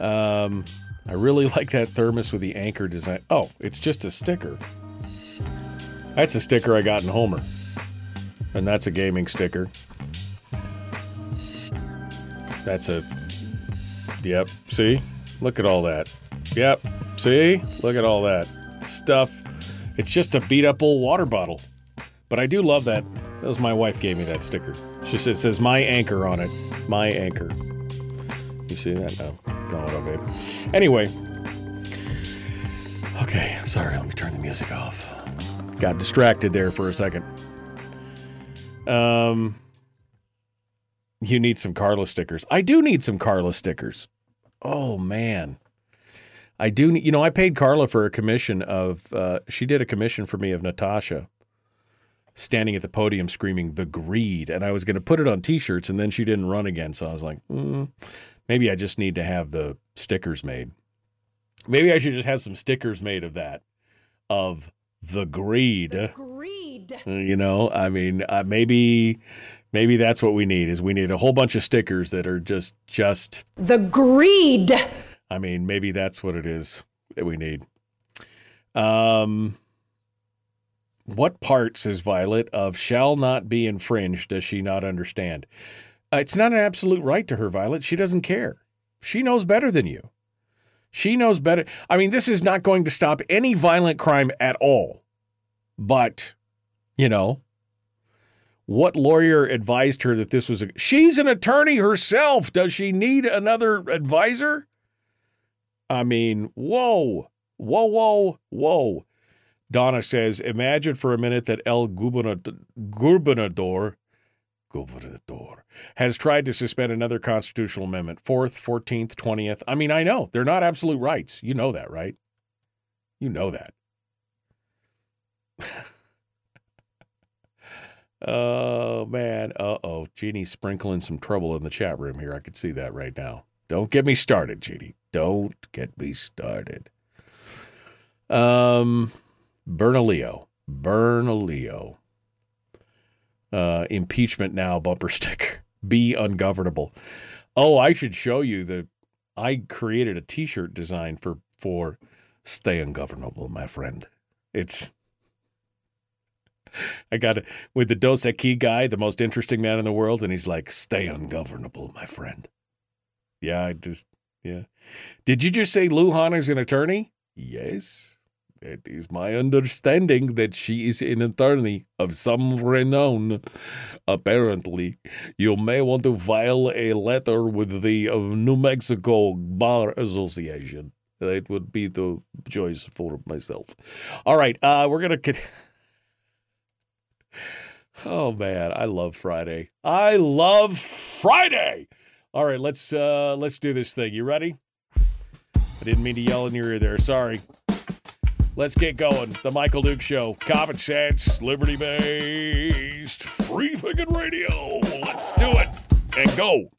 Um, I really like that thermos with the anchor design. Oh, it's just a sticker. That's a sticker I got in Homer. And that's a gaming sticker. That's a. Yep. See? Look at all that. Yep. See? Look at all that stuff. It's just a beat up old water bottle. But I do love that. That was my wife gave me that sticker. She says, it says my anchor on it. My anchor. You see that? No. No, what babe. Anyway. Okay, sorry, let me turn the music off. Got distracted there for a second. Um you need some Carla stickers. I do need some Carla stickers. Oh man. I do you know, I paid Carla for a commission of uh, she did a commission for me of Natasha standing at the podium screaming the greed and I was going to put it on t-shirts and then she didn't run again so I was like, mm, maybe I just need to have the stickers made. Maybe I should just have some stickers made of that of the greed. The greed. You know, I mean, uh, maybe maybe that's what we need is we need a whole bunch of stickers that are just just the greed. I mean, maybe that's what it is that we need. Um what part, says Violet, of shall not be infringed does she not understand? Uh, it's not an absolute right to her, Violet. She doesn't care. She knows better than you. She knows better. I mean, this is not going to stop any violent crime at all. But, you know, what lawyer advised her that this was a. She's an attorney herself. Does she need another advisor? I mean, whoa, whoa, whoa, whoa. Donna says, imagine for a minute that El Gubernador, Gubernador, has tried to suspend another constitutional amendment, fourth, 14th, 20th. I mean, I know they're not absolute rights. You know that, right? You know that. <laughs> oh, man. Uh oh. Jeannie's sprinkling some trouble in the chat room here. I could see that right now. Don't get me started, Jeannie. Don't get me started. Um, Bernalillo. Bernalillo. Uh, impeachment now bumper sticker. <laughs> Be ungovernable. Oh, I should show you that I created a T-shirt design for for stay ungovernable, my friend. It's. I got it with the Dos Equis guy, the most interesting man in the world, and he's like, "Stay ungovernable, my friend." Yeah, I just yeah. Did you just say Lujan is an attorney? Yes. It is my understanding that she is an attorney of some renown. Apparently, you may want to file a letter with the uh, New Mexico Bar Association. That would be the choice for myself. All right, uh, we're gonna. Con- oh man, I love Friday. I love Friday. All right, let's uh, let's do this thing. You ready? I didn't mean to yell in your ear there. Sorry. Let's get going. The Michael Duke Show. Common sense, liberty based, free thinking radio. Let's do it and go.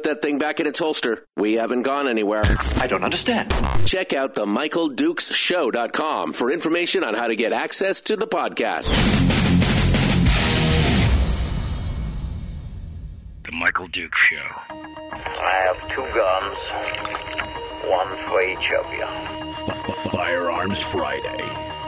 Put that thing back in its holster. We haven't gone anywhere. I don't understand. Check out the MichaelDukesShow.com for information on how to get access to the podcast. The Michael Duke Show. I have two guns, one for each of you. Firearms Friday.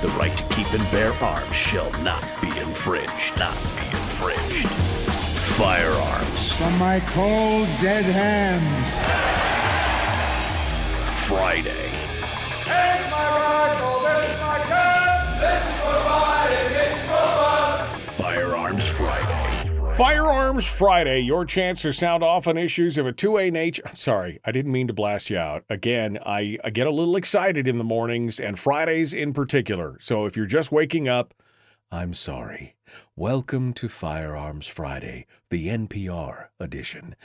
The right to keep and bear arms shall not be infringed. Not be infringed. Firearms From my cold, dead hands. Friday. Here's my rifle. This is my gun. This is Firearms Friday, your chance to sound off on issues of a 2A nature. Sorry, I didn't mean to blast you out. Again, I, I get a little excited in the mornings and Fridays in particular. So if you're just waking up, I'm sorry. Welcome to Firearms Friday, the NPR edition.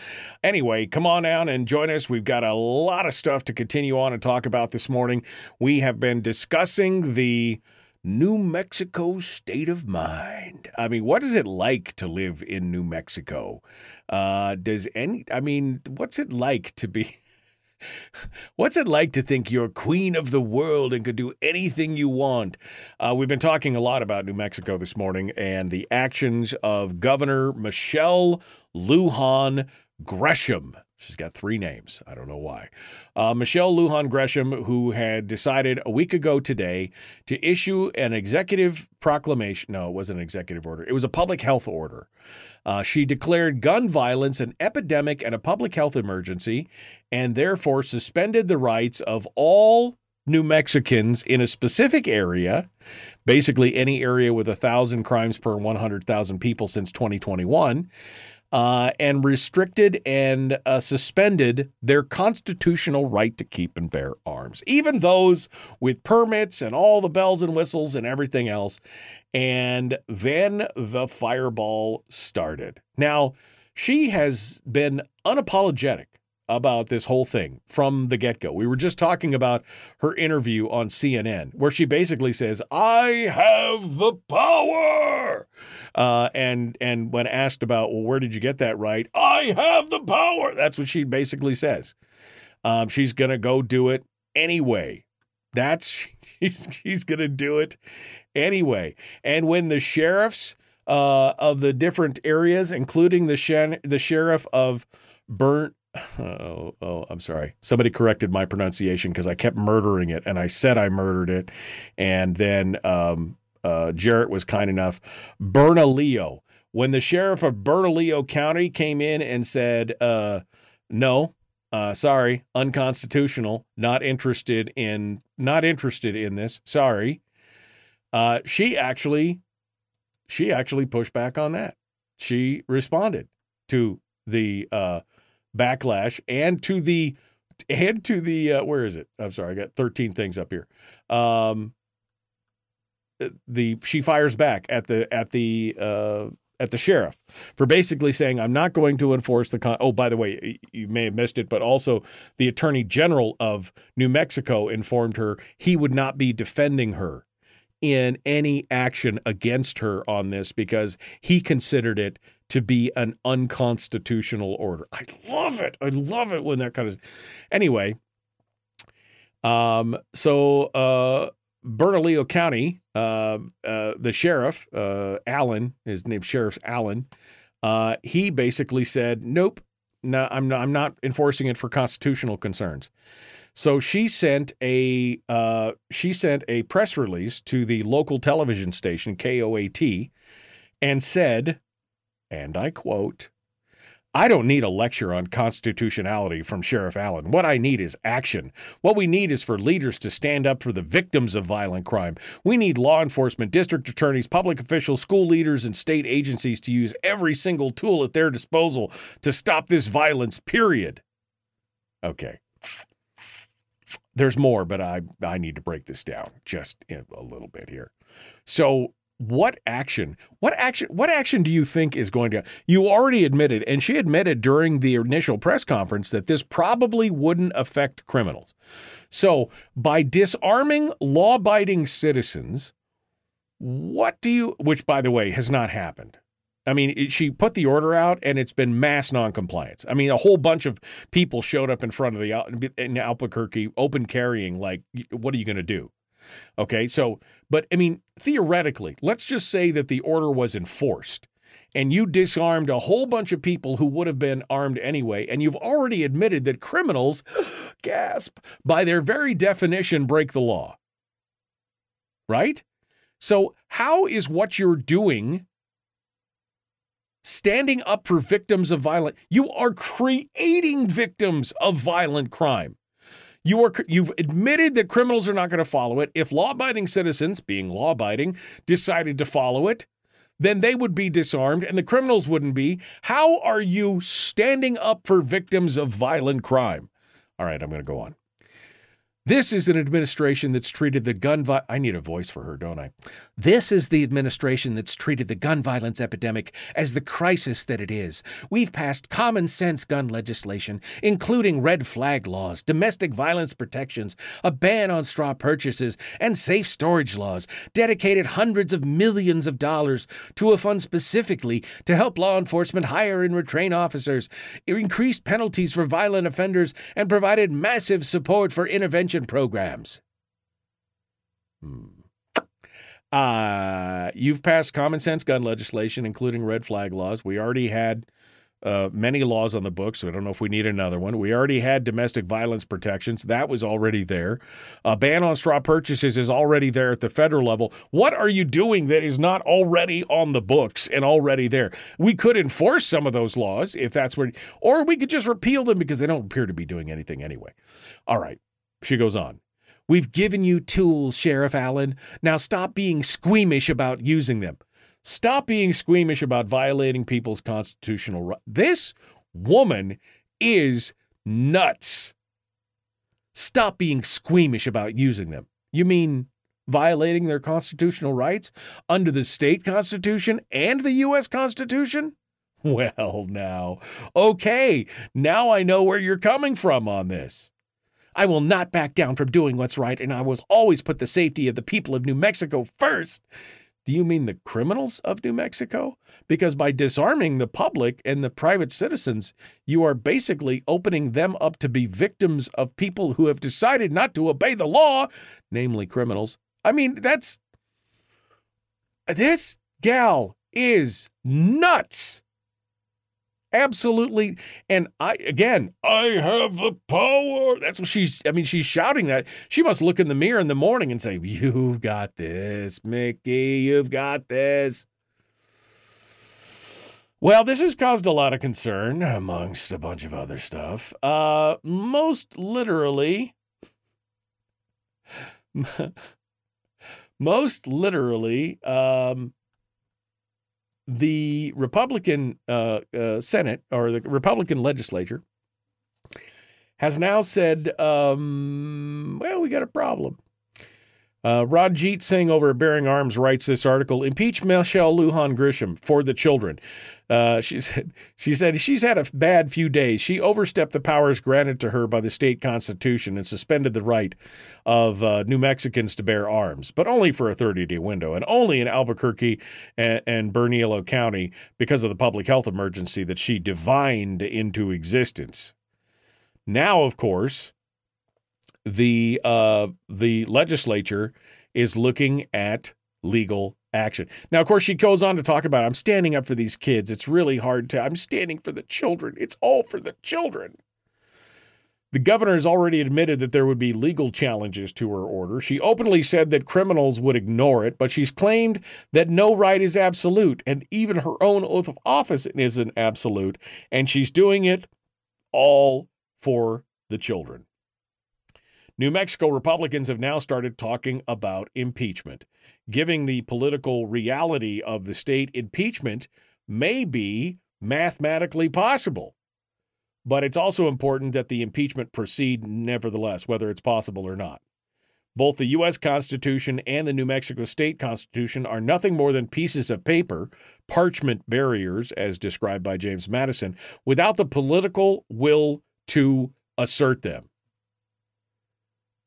Anyway, come on down and join us. We've got a lot of stuff to continue on and talk about this morning. We have been discussing the New Mexico state of mind. I mean, what is it like to live in New Mexico? Uh, does any, I mean, what's it like to be. <laughs> What's it like to think you're queen of the world and could do anything you want? Uh, we've been talking a lot about New Mexico this morning and the actions of Governor Michelle Lujan Grisham. She's got three names. I don't know why. Uh, Michelle Lujan Grisham, who had decided a week ago today to issue an executive proclamation. No, it wasn't an executive order, it was a public health order. Uh, she declared gun violence an epidemic and a public health emergency, and therefore suspended the rights of all New Mexicans in a specific area, basically any area with a thousand crimes per 100,000 people since 2021, uh, and restricted and uh, suspended their constitutional right to keep and bear arms, even those with permits and all the bells and whistles and everything else. And then the fireball started. Now, she has been unapologetic about this whole thing from the get go. We were just talking about her interview on CNN, where she basically says, "I have the power," uh, and and when asked about, well, where did you get that right? I have the power. That's what she basically says. Um, she's gonna go do it anyway. That's <laughs> she's she's gonna do it anyway. And when the sheriffs uh, of the different areas, including the shen- the sheriff of Burnt Oh, oh, I'm sorry. Somebody corrected my pronunciation because I kept murdering it, and I said I murdered it, and then um, uh, Jarrett was kind enough. Bernalillo. When the sheriff of Bernalillo County came in and said, uh, "No, uh, sorry, unconstitutional, not interested in, not interested in this. Sorry," uh, she actually, she actually pushed back on that. She responded to the uh, backlash and to the and to the uh, where is it? I'm sorry, I got 13 things up here. Um, the she fires back at the at the uh, at the sheriff for basically saying I'm not going to enforce the con. Oh, by the way, you may have missed it, but also the attorney general of New Mexico informed her he would not be defending her in any action against her on this because he considered it to be an unconstitutional order. I love it. I love it when that kind of. Anyway, um, so uh, Bernalillo County, uh, uh, the sheriff, uh, Allen, his name Sheriff Allen, uh, he basically said, "Nope, no, I'm not. I'm not enforcing it for constitutional concerns." So she sent a uh, she sent a press release to the local television station KOAT and said, and I quote, I don't need a lecture on constitutionality from Sheriff Allen. What I need is action. What we need is for leaders to stand up for the victims of violent crime. We need law enforcement, district attorneys, public officials, school leaders, and state agencies to use every single tool at their disposal to stop this violence, period. Okay. There's more, but I, I need to break this down just a little bit here. So what action what action what action do you think is going to you already admitted and she admitted during the initial press conference that this probably wouldn't affect criminals so by disarming law-abiding citizens What do you, which by the way has not happened. I mean, she put the order out and it's been mass noncompliance. I mean, a whole bunch of people showed up in front of the in Albuquerque, open carrying. Like, what are you going to do? Okay, so, but I mean, theoretically, let's just say that the order was enforced and you disarmed a whole bunch of people who would have been armed anyway, and you've already admitted that criminals, <gasps> gasp, by their very definition, break the law. Right? So, how is what you're doing standing up for victims of violent? You are creating victims of violent crime. You are you've admitted that criminals are not going to follow it. If law-abiding citizens, being law-abiding, decided to follow it, then they would be disarmed and the criminals wouldn't be. How are you standing up for victims of violent crime? All right, I'm going to go on. This is an administration that's treated the gun vi- I need a voice for her, don't I? This is the administration that's treated the gun violence epidemic as the crisis that it is. We've passed common sense gun legislation, including red flag laws, domestic violence protections, a ban on straw purchases, and safe storage laws, dedicated hundreds of millions of dollars to a fund specifically to help law enforcement hire and retrain officers, increased penalties for violent offenders, and provided massive support for intervention programs. Uh, you've passed common sense gun legislation, including red flag laws. We already had uh, many laws on the books, so I don't know if we need another one. We already had domestic violence protections. That was already there. A ban on straw purchases is already there at the federal level. What are you doing that is not already on the books and already there? We could enforce some of those laws if that's where, or we could just repeal them because they don't appear to be doing anything anyway. All right. She goes on. We've given you tools, Sheriff Allen. Now stop being squeamish about using them. Stop being squeamish about violating people's constitutional rights. This woman is nuts. Stop being squeamish about using them. You mean violating their constitutional rights under the state constitution and the U.S. Constitution? <laughs> Well, now, okay, now I know where you're coming from on this. I will not back down from doing what's right, and I will always put the safety of the people of New Mexico first. Do you mean the criminals of New Mexico? Because by disarming the public and the private citizens, you are basically opening them up to be victims of people who have decided not to obey the law, namely criminals. I mean, that's. This gal is nuts absolutely. And i again i have the power. That's what she's i mean she's shouting that. She must look in the mirror in the morning and say you've got this mickey. You've got this. Well this has caused a lot of concern amongst a bunch of other stuff. Uh most literally <laughs> most literally um the Republican uh, uh, Senate or the Republican legislature has now said, um, well, we got a problem. Uh, Ranjit Singh over at Bearing Arms writes this article: Impeach Michelle Lujan Grisham for the children. Uh, she said she said she's had a bad few days. She overstepped the powers granted to her by the state constitution and suspended the right of uh, New Mexicans to bear arms, but only for a 30-day window, and only in Albuquerque and, and County because of the public health emergency that she divined into existence. Now, of course, the uh, the legislature is looking at legal action. Now, of course, she goes on to talk about I'm standing up for these kids. It's really hard to. I'm standing for the children. It's all for the children. The governor has already admitted that there would be legal challenges to her order. She openly said that criminals would ignore it, but she's claimed that no right is absolute, and even her own oath of office isn't absolute, and she's doing it all for the children. New Mexico Republicans have now started talking about impeachment, giving the political reality of the state impeachment may be mathematically possible. But it's also important that the impeachment proceed nevertheless, whether it's possible or not. Both the U.S. Constitution and the New Mexico State Constitution are nothing more than pieces of paper, parchment barriers, as described by James Madison, without the political will to assert them.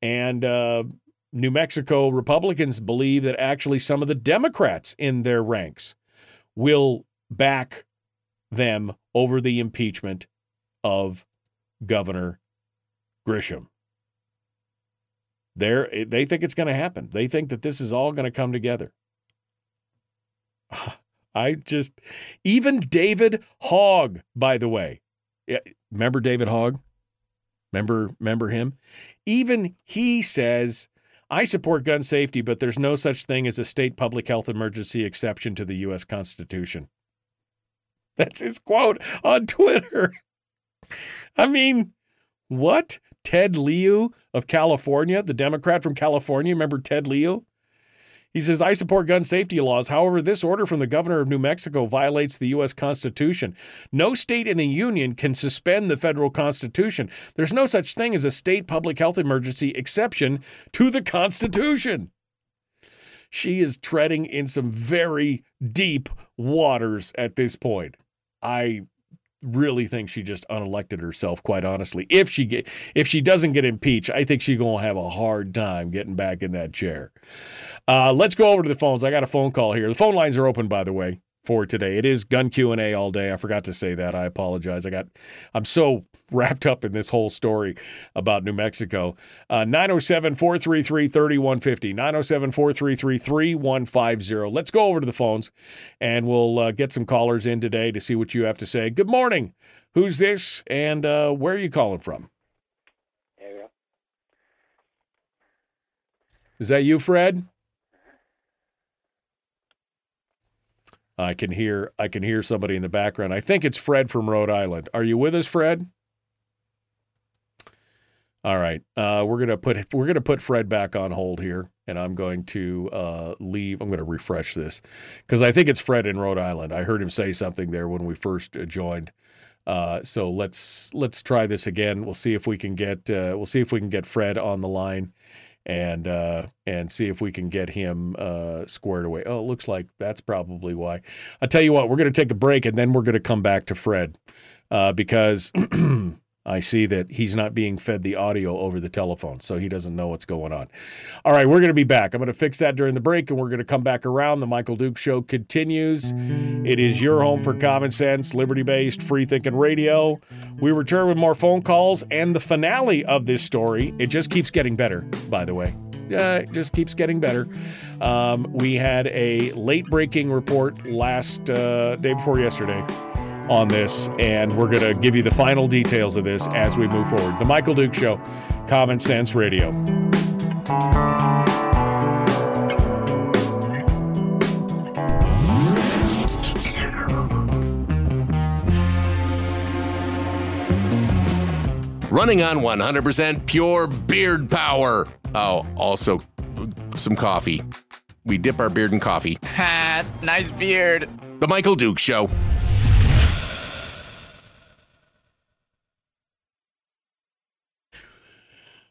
And uh, New Mexico Republicans believe that actually some of the Democrats in their ranks will back them over the impeachment of Governor Grisham. They're, they think it's going to happen. They think that this is all going to come together. <sighs> I just, even David Hogg, by the way, remember David Hogg? Remember, remember him? Even he says, I support gun safety, but there's no such thing as a state public health emergency exception to the U.S. Constitution. That's his quote on Twitter. I mean, what? Ted Lieu of California, the Democrat from California, remember Ted Lieu? He says, I support gun safety laws. However, this order from the governor of New Mexico violates the U.S. Constitution. No state in the union can suspend the federal Constitution. There's no such thing as a state public health emergency exception to the Constitution. She is treading in some very deep waters at this point. I really think she just unelected herself quite honestly if she get if she doesn't get impeached i think she's going to have a hard time getting back in that chair uh, let's go over to the phones i got a phone call here the phone lines are open by the way for today it is gun q&a all day i forgot to say that i apologize i got i'm so <laughs> wrapped up in this whole story about New Mexico. Uh, 907 433 3150. 907 433 3150. Let's go over to the phones and we'll uh, get some callers in today to see what you have to say. Good morning. Who's this and uh, where are you calling from? There you go. Is that you, Fred? I can hear I can hear somebody in the background. I think it's Fred from Rhode Island. Are you with us, Fred? All right, uh, we're gonna put we're gonna put Fred back on hold here, and I'm going to uh, leave. I'm going to refresh this because I think it's Fred in Rhode Island. I heard him say something there when we first uh, joined. Uh, so let's let's try this again. We'll see if we can get uh, we'll see if we can get Fred on the line, and uh, and see if we can get him squared away. Oh, it looks like that's probably why. I tell you what, we're going to take a break, and then we're going to come back to Fred because. <clears throat> I see that he's not being fed the audio over the telephone, so he doesn't know what's going on. All right, we're going to be back. I'm going to fix that during the break, and we're going to come back around. The Michael Duke Show continues. It is your home for common sense, liberty based, free thinking radio. We return with more phone calls and the finale of this story. It just keeps getting better, by the way. Uh, it just keeps getting better. Um, we had a late breaking report last uh, day before yesterday on this, and we're going to give you the final details of this as we move forward. The Michael Duke Show, Common Sense Radio. Running on 100% pure beard power. Oh, also some coffee. We dip our beard in coffee. Ha, <laughs> nice beard. The Michael Duke Show.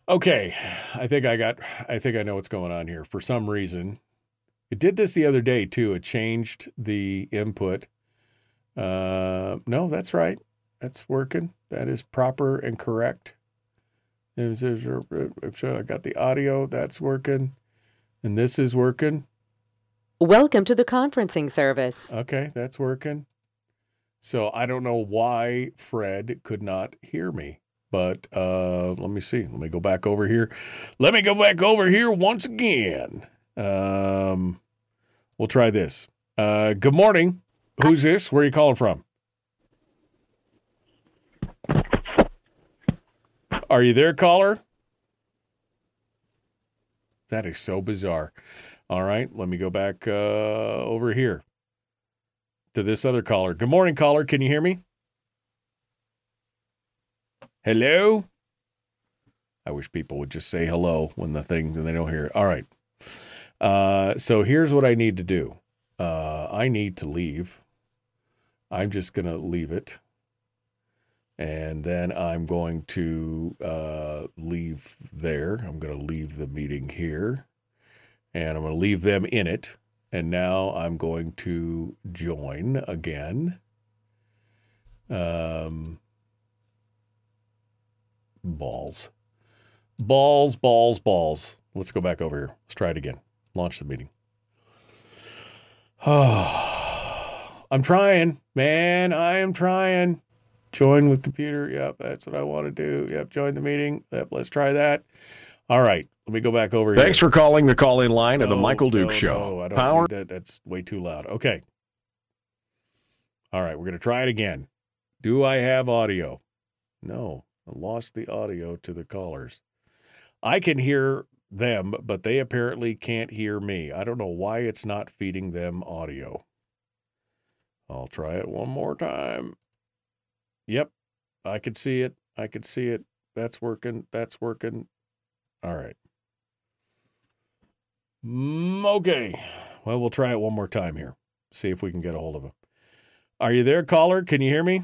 Okay, I think I got. I think I know what's going on here. For some reason, it did this the other day too. It changed the input. Uh, no, that's right. That's working. That is proper and correct. I got the audio. That's working, and this is working. Welcome to the conferencing service. Okay, that's working. So I don't know why Fred could not hear me. But uh, let me see. Let me go back over here. Let me go back over here once again. Um, we'll try this. Uh, good morning. Who's this? Where are you calling from? Are you there, caller? That is so bizarre. All right, let me go back uh, over here to this other caller. Good morning, caller. Can you hear me? Hello? I wish people would just say hello when the thing and they don't hear it. All right. Uh, so here's what I need to do. Uh, I need to leave. I'm just going to leave it. And then I'm going to uh, leave there. I'm going to leave the meeting here. And I'm going to leave them in it. And now I'm going to join again. Um, balls. Balls, balls, balls. let's go back over here. Let's try it again. Launch the meeting. Oh, <sighs> I'm trying, man. I am trying. Join with computer. Yep, that's what I want to do. Yep, join the meeting. Yep, let's try that. All right, let me go back over here. Thanks for calling the call in line of the Michael Duke no, Show. no, I don't Power. that. That's way too loud. Okay. All right, we're going to try it again. Do I have audio? No, lost the audio to the callers. I can hear them, but they apparently can't hear me. I don't know why it's not feeding them audio. I'll try it one more time. Yep, I could see it. I could see it. That's working. That's working. All right. Mm, okay. Well, we'll try it one more time here. See if we can get a hold of him. Are you there, caller? Can you hear me?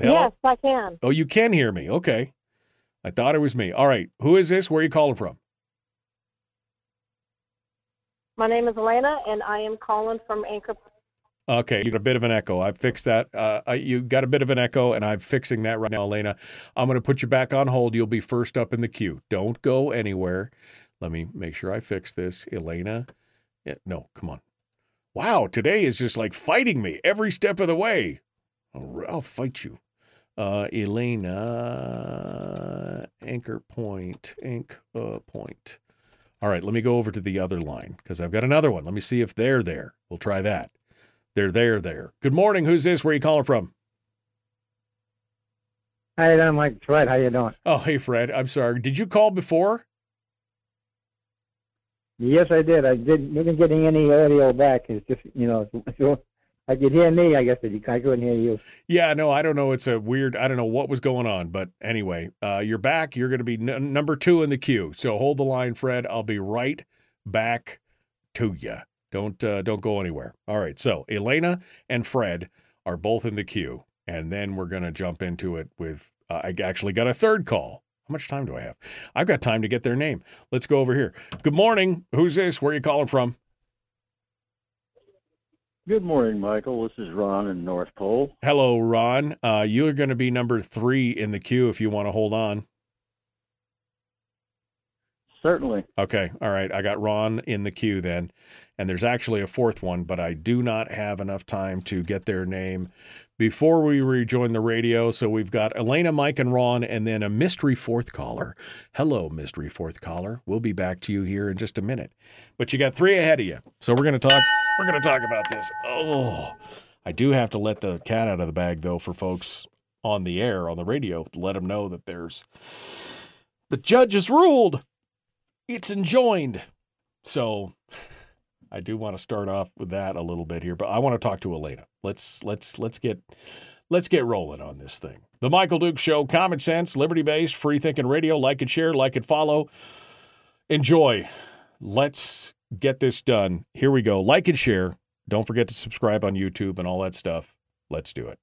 Hello? Yes, I can. Oh, you can hear me. Okay. I thought it was me. All right. Who is this? Where are you calling from? My name is Elena, and I am calling from Anchor. Okay, you got a bit of an echo. I've fixed that. Uh, you got a bit of an echo, and I'm fixing that right now, Elena. I'm going to put you back on hold. You'll be first up in the queue. Don't go anywhere. Let me make sure I fix this. Elena. Yeah, no, come on. Wow, today is just like fighting me every step of the way. I'll fight you. Uh, Elena, anchor point, ink uh, point. All right, let me go over to the other line because I've got another one. Let me see if they're there. We'll try that. They're there, there. Good morning. Who's this? Where are you calling from? Hi, doing, Mike? Fred, how you doing? Oh, hey, Fred. I'm sorry. Did you call before? Yes, I did. I did. Wasn't getting any audio back. It's just you know, I could hear me. I guess you- I couldn't hear you. Yeah, no, I don't know. It's a weird. I don't know what was going on, but anyway, uh, you're back. You're going to be n- number two in the queue. So hold the line, Fred. I'll be right back to you. Don't uh, don't go anywhere. All right. So Elena and Fred are both in the queue, and then we're going to jump into it with. Uh, I actually got a third call. How much time do I have? I've got time to get their name. Let's go over here. Good morning. Who's this? Where are you calling from? Good morning, Michael. This is Ron in North Pole. Hello, Ron. Uh, you are going to be number three in the queue if you want to hold on. Certainly. Okay. All right. I got Ron in the queue then. And there's actually a fourth one, but I do not have enough time to get their name before we rejoin the radio. So we've got Elena, Mike, and Ron, and then a mystery fourth caller. Hello, mystery fourth caller. We'll be back to you here in just a minute. But you got three ahead of you. So we're going to talk. We're going to talk about this. Oh, I do have to let the cat out of the bag, though, for folks on the air, on the radio, let them know that there's the judge has ruled it's enjoined. So I do want to start off with that a little bit here, but I want to talk to Elena. Let's let's let's get let's get rolling on this thing. The Michael Duke Show, common sense, liberty based, free thinking radio. Like and share, like and follow. Enjoy. Let's get this done. Here we go. Like and share. Don't forget to subscribe on YouTube and all that stuff. Let's do it.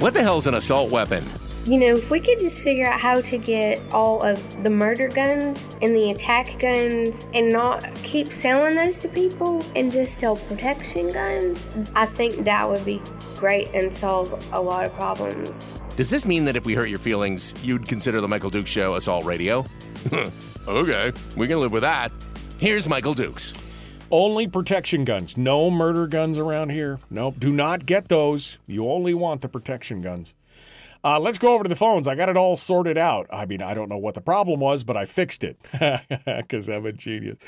What the hell's an assault weapon? You know, if we could just figure out how to get all of the murder guns and the attack guns and not keep selling those to people and just sell protection guns, I think that would be great and solve a lot of problems. Does this mean that if we hurt your feelings, you'd consider the Michael Duke Show assault radio? <laughs> okay, we can live with that. Here's Michael Dukes. Only protection guns. No murder guns around here. Nope. Do not get those. You only want the protection guns. Uh, let's go over to the phones. I got it all sorted out. I mean, I don't know what the problem was, but I fixed it <laughs> because I'm a genius.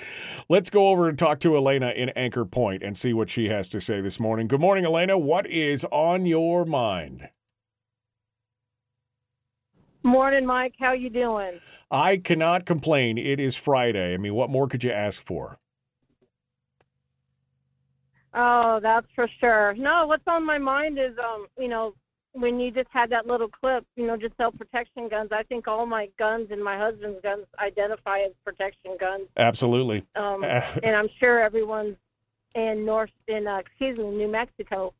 Let's go over and talk to Elena in Anchor Point and see what she has to say this morning. Good morning, Elena. What is on your mind? Morning, Mike. How you doing? I cannot complain. It is Friday. I mean, what more could you ask for? Oh, that's for sure. No, what's on my mind is, um, you know, when you just had that little clip, you know, just self protection guns. I think all my guns and my husband's guns identify as protection guns. Absolutely. Um, <laughs> and I'm sure everyone in North, in uh, excuse me, New Mexico,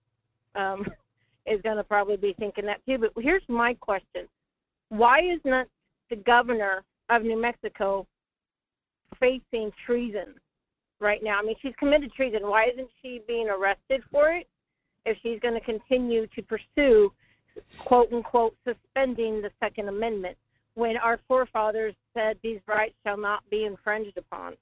um, <laughs> is going to probably be thinking that too. But here's my question: Why is not the governor of New Mexico facing treason? right now. I mean, she's committed treason. Why isn't she being arrested for it? If she's going to continue to pursue, quote unquote, suspending the Second Amendment, when our forefathers said these rights shall not be infringed upon.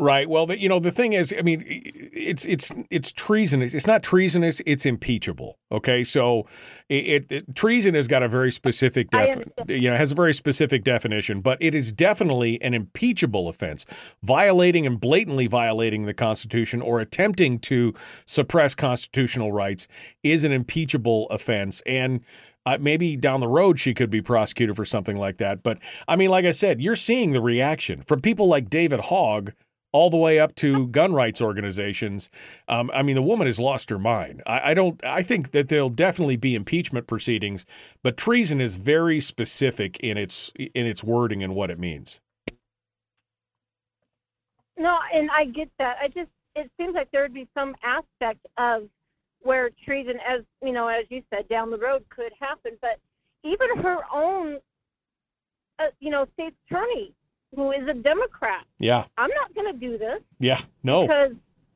Right. Well, the, you know, the thing is, I mean, it's it's it's treasonous. It's not treasonous. It's impeachable. Okay, so it, it treason has got a very specific defi- you know has a very specific definition, but it is definitely an impeachable offense. Violating and blatantly violating the Constitution or attempting to suppress constitutional rights is an impeachable offense, and uh, maybe down the road she could be prosecuted for something like that. But I mean, like I said, you're seeing the reaction from people like David Hogg all the way up to gun rights organizations. Um, I mean, the woman has lost her mind. I, I, don't. I think that there'll definitely be impeachment proceedings, but treason is very specific in its in its wording and what it means. No, and I get that. I just it seems like there would be some aspect of where treason, as you know, as you said, down the road could happen. But even her own, uh, you know, state attorney who is a Democrat. Yeah. I'm not going to do this. Yeah. No. Because,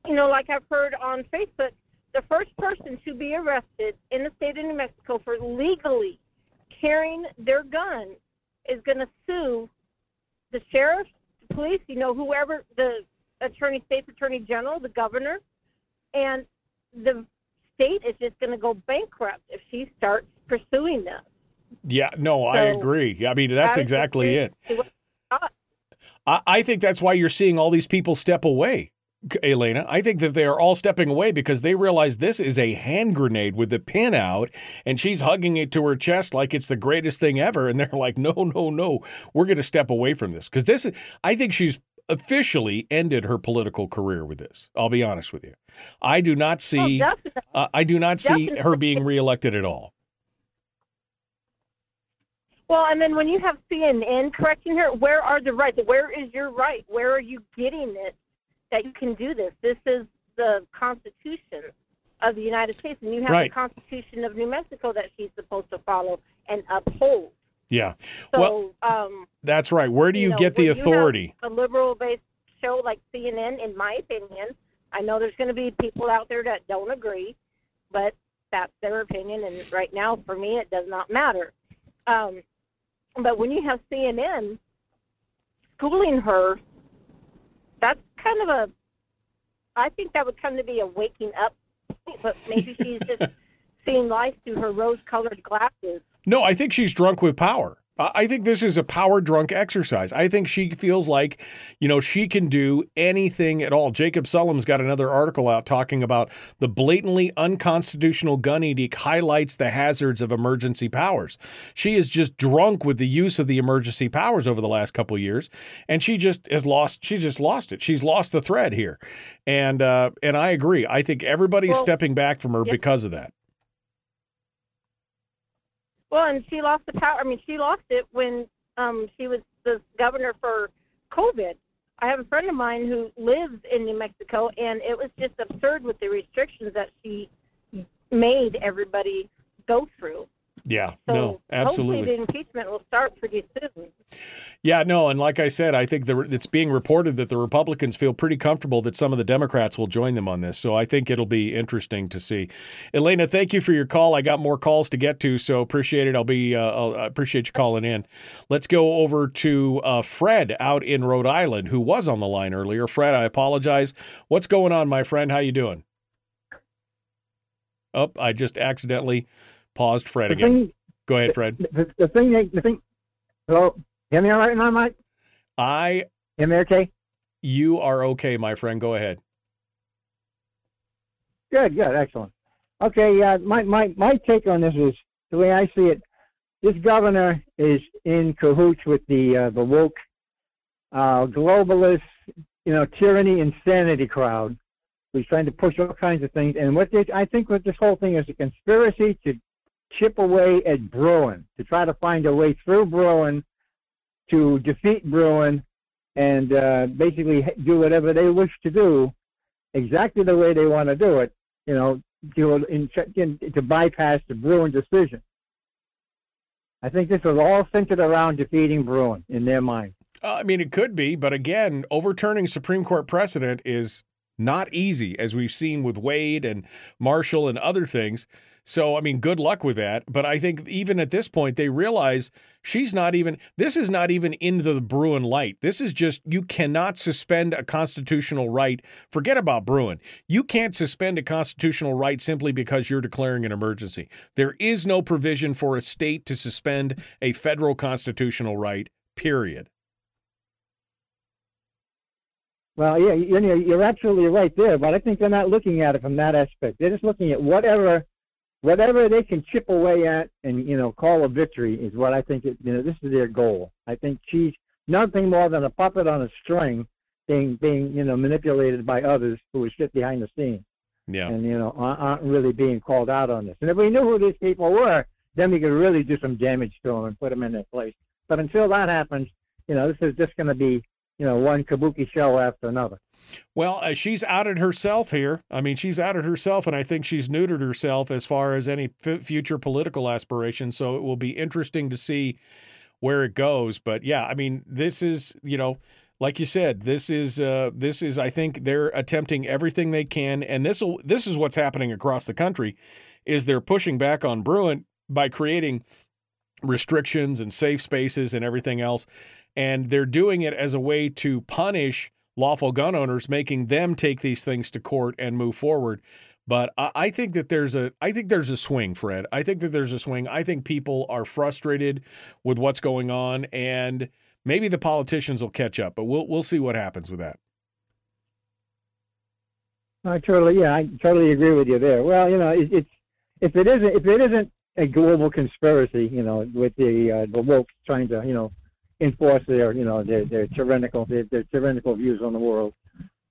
you know, like I've heard on Facebook, the first person to be arrested in the state of New Mexico for legally carrying their gun is going to sue the sheriff, the police, you know, whoever, the attorney, state's attorney general, the governor, and the state is just going to go bankrupt if she starts pursuing this. Yeah, no, I agree. I mean, that's exactly it. I think that's why you're seeing all these people step away, Elena. I think that they are all stepping away because they realize this is a hand grenade with the pin out, and she's hugging it to her chest like it's the greatest thing ever. And they're like, no, no, no, we're going to step away from this because this is. I think she's officially ended her political career with this. I'll be honest with you. I do not see. Oh, uh, I do not see her being reelected at all. Well, and then when you have CNN correcting her, where are the rights? Where is your right? Where are you getting it that you can do this? This is the Constitution of the United States, and you have Right. the Constitution of New Mexico that she's supposed to follow and uphold. Yeah. So, well, um, that's right. Where do you, know, get the you authority? a liberal-based show like CNN, in my opinion, I know there's going to be people out there that don't agree, but that's their opinion, and right now, for me, it does not matter. Um, but when you have CNN schooling her, that's kind of a. I think that would kind of be a waking up, but maybe she's just <laughs> seeing life through her rose-colored glasses. No, I think she's drunk with power. I think this is a power drunk exercise. I think she feels like, you know, she can do anything at all. Jacob Sullum's got another article out talking about the blatantly unconstitutional gun edict highlights the hazards of emergency powers. She is just drunk with the use of the emergency powers over the last couple of years, and she just has lost. She just lost it. She's lost the thread here, and uh, and I agree. I think everybody's Well, stepping back from her yeah. because of that. Well, and she lost the power. I mean, she lost it when um, she was the governor for COVID. I have a friend of mine who lives in New Mexico, and it was just absurd with the restrictions that she made everybody go through. Yeah, So no, absolutely. hopefully the impeachment will start pretty soon. Yeah, no, and like I said, I think the, it's being reported that the Republicans feel pretty comfortable that some of the Democrats will join them on this. So I think it'll be interesting to see. Elena, thank you for your call. I got more calls to get to, so appreciate it. I'll be uh, I'll, I appreciate you calling in. Let's go over to uh, Fred out in Rhode Island, who was on the line earlier. Fred, I apologize. What's going on, my friend? How you doing? Oh, I just accidentally paused Fred The again. thing- Go ahead, Fred. The, the thing, the thing. Hello, hear me all right now, Mike? I hear me okay? You are okay, my friend. Go ahead. Good, good, excellent. Okay, uh, my, my, my take on this is the way I see it. This governor is in cahoots with the uh, the woke, uh, globalist, you know, tyranny, insanity crowd, who's trying to push all kinds of things. And what they, I think, what this whole thing is a conspiracy to chip away at Bruen, to try to find a way through Bruen, to defeat Bruen, and uh, basically do whatever they wish to do, exactly the way they want to do it. You know, to in, in, to bypass the Bruen decision. I think this was all centered around defeating Bruen in their mind. Uh, I mean, it could be, but again, overturning Supreme Court precedent is not easy, as we've seen with Wade and Marshall and other things. So, I mean, good luck with that. But I think even at this point, they realize she's not even, this is not even into the Bruen light. This is just, you cannot suspend a constitutional right. Forget about Bruen. You can't suspend a constitutional right simply because you're declaring an emergency. There is no provision for a state to suspend a federal constitutional right, period. Well, yeah, you're absolutely right there, but I think they're not looking at it from that aspect. They're just looking at whatever, whatever they can chip away at and you know call a victory is what I think. It, you know, this is their goal. I think she's nothing more than a puppet on a string, being being you know manipulated by others who are sit behind the scenes. Yeah. And you know aren't really being called out on this. And if we knew who these people were, then we could really do some damage to them and put them in their place. But until that happens, you know, this is just going to be you know, one kabuki show after another. Well, uh, she's outed herself here. I mean, she's outed herself, and I think she's neutered herself as far as any f- future political aspirations. So it will be interesting to see where it goes. But yeah, I mean, this is you know, like you said, this is uh, this is I think they're attempting everything they can, and this this is what's happening across the country, is they're pushing back on Bruen by creating restrictions and safe spaces and everything else and they're doing it as a way to punish lawful gun owners, making them take these things to court and move forward. But I think that there's a I think there's a swing, Fred. I think that there's a swing. I think people are frustrated with what's going on, and maybe the politicians will catch up. But we'll we'll see what happens with that. I totally yeah, I totally agree with you there. Well, you know, it, it's if it isn't if it isn't a global conspiracy, you know, with the uh, the woke trying to you know enforce their you know their their tyrannical their, their tyrannical views on the world,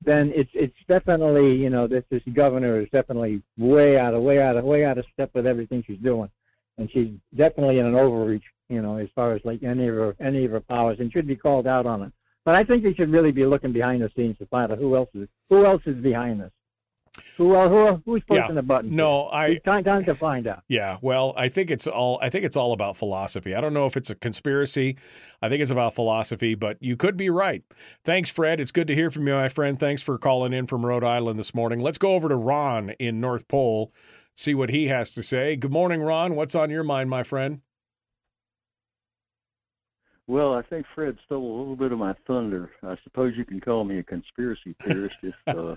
then it's it's definitely you know this this governor is definitely way out of way out of way out of step with everything she's doing, and she's definitely in an overreach you know as far as like any of her any of her powers and should be called out on it. But I think they should really be looking behind the scenes to find out who else is who else is behind this. Who, uh, who who's pushing Yeah. the button? No, I time, time to find out. Yeah, well, I think it's all I think it's all about philosophy. I don't know if it's a conspiracy. I think it's about philosophy, but you could be right. Thanks, Fred. It's good to hear from you, my friend. Thanks for calling in from Rhode Island this morning. Let's go over to Ron in North Pole, see what he has to say. Good morning, Ron. What's on your mind, my friend? Well, I think Fred stole a little bit of my thunder. I suppose you can call me a conspiracy theorist if uh,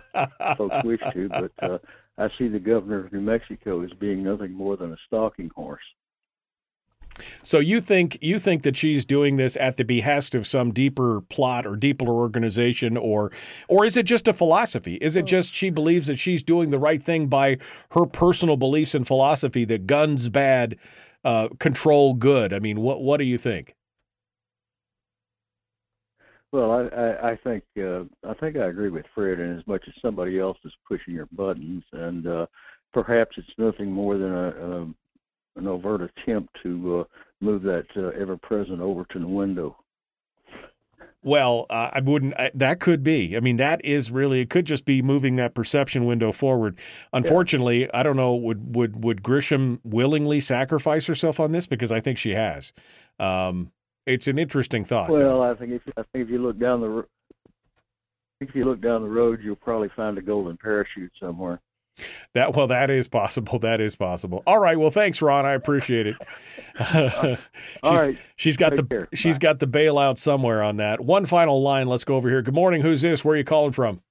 folks wish to, but uh, I see the governor of New Mexico as being nothing more than a stalking horse. So you think you think that she's doing this at the behest of some deeper plot or deeper organization or or is it just a philosophy? Is it just she believes that she's doing the right thing by her personal beliefs and philosophy that guns bad, uh, control good? I mean, what what do you think? Well, I, I, I think uh, I think I agree with Fred, in as much as somebody else is pushing your buttons, and uh, perhaps it's nothing more than a, a an overt attempt to uh, move that uh, ever-present Overton window. Well, uh, I wouldn't. I, that could be. I mean, that is really. It could just be moving that perception window forward. Unfortunately, I don't know. Would would would Grisham willingly sacrifice herself on this? Because I think she has. Um, it's an interesting thought. Well, I think if I think if you look down the if you look down the road, you'll probably find a golden parachute somewhere. That well, that is possible. <laughs> That is possible. All right. Well, thanks, Ron. I appreciate it. <laughs> <laughs> she's, All right. she's got Take the care. she's got the bailout somewhere on that. One final line. Let's go over here. Good morning. Who's this? Where are you calling from?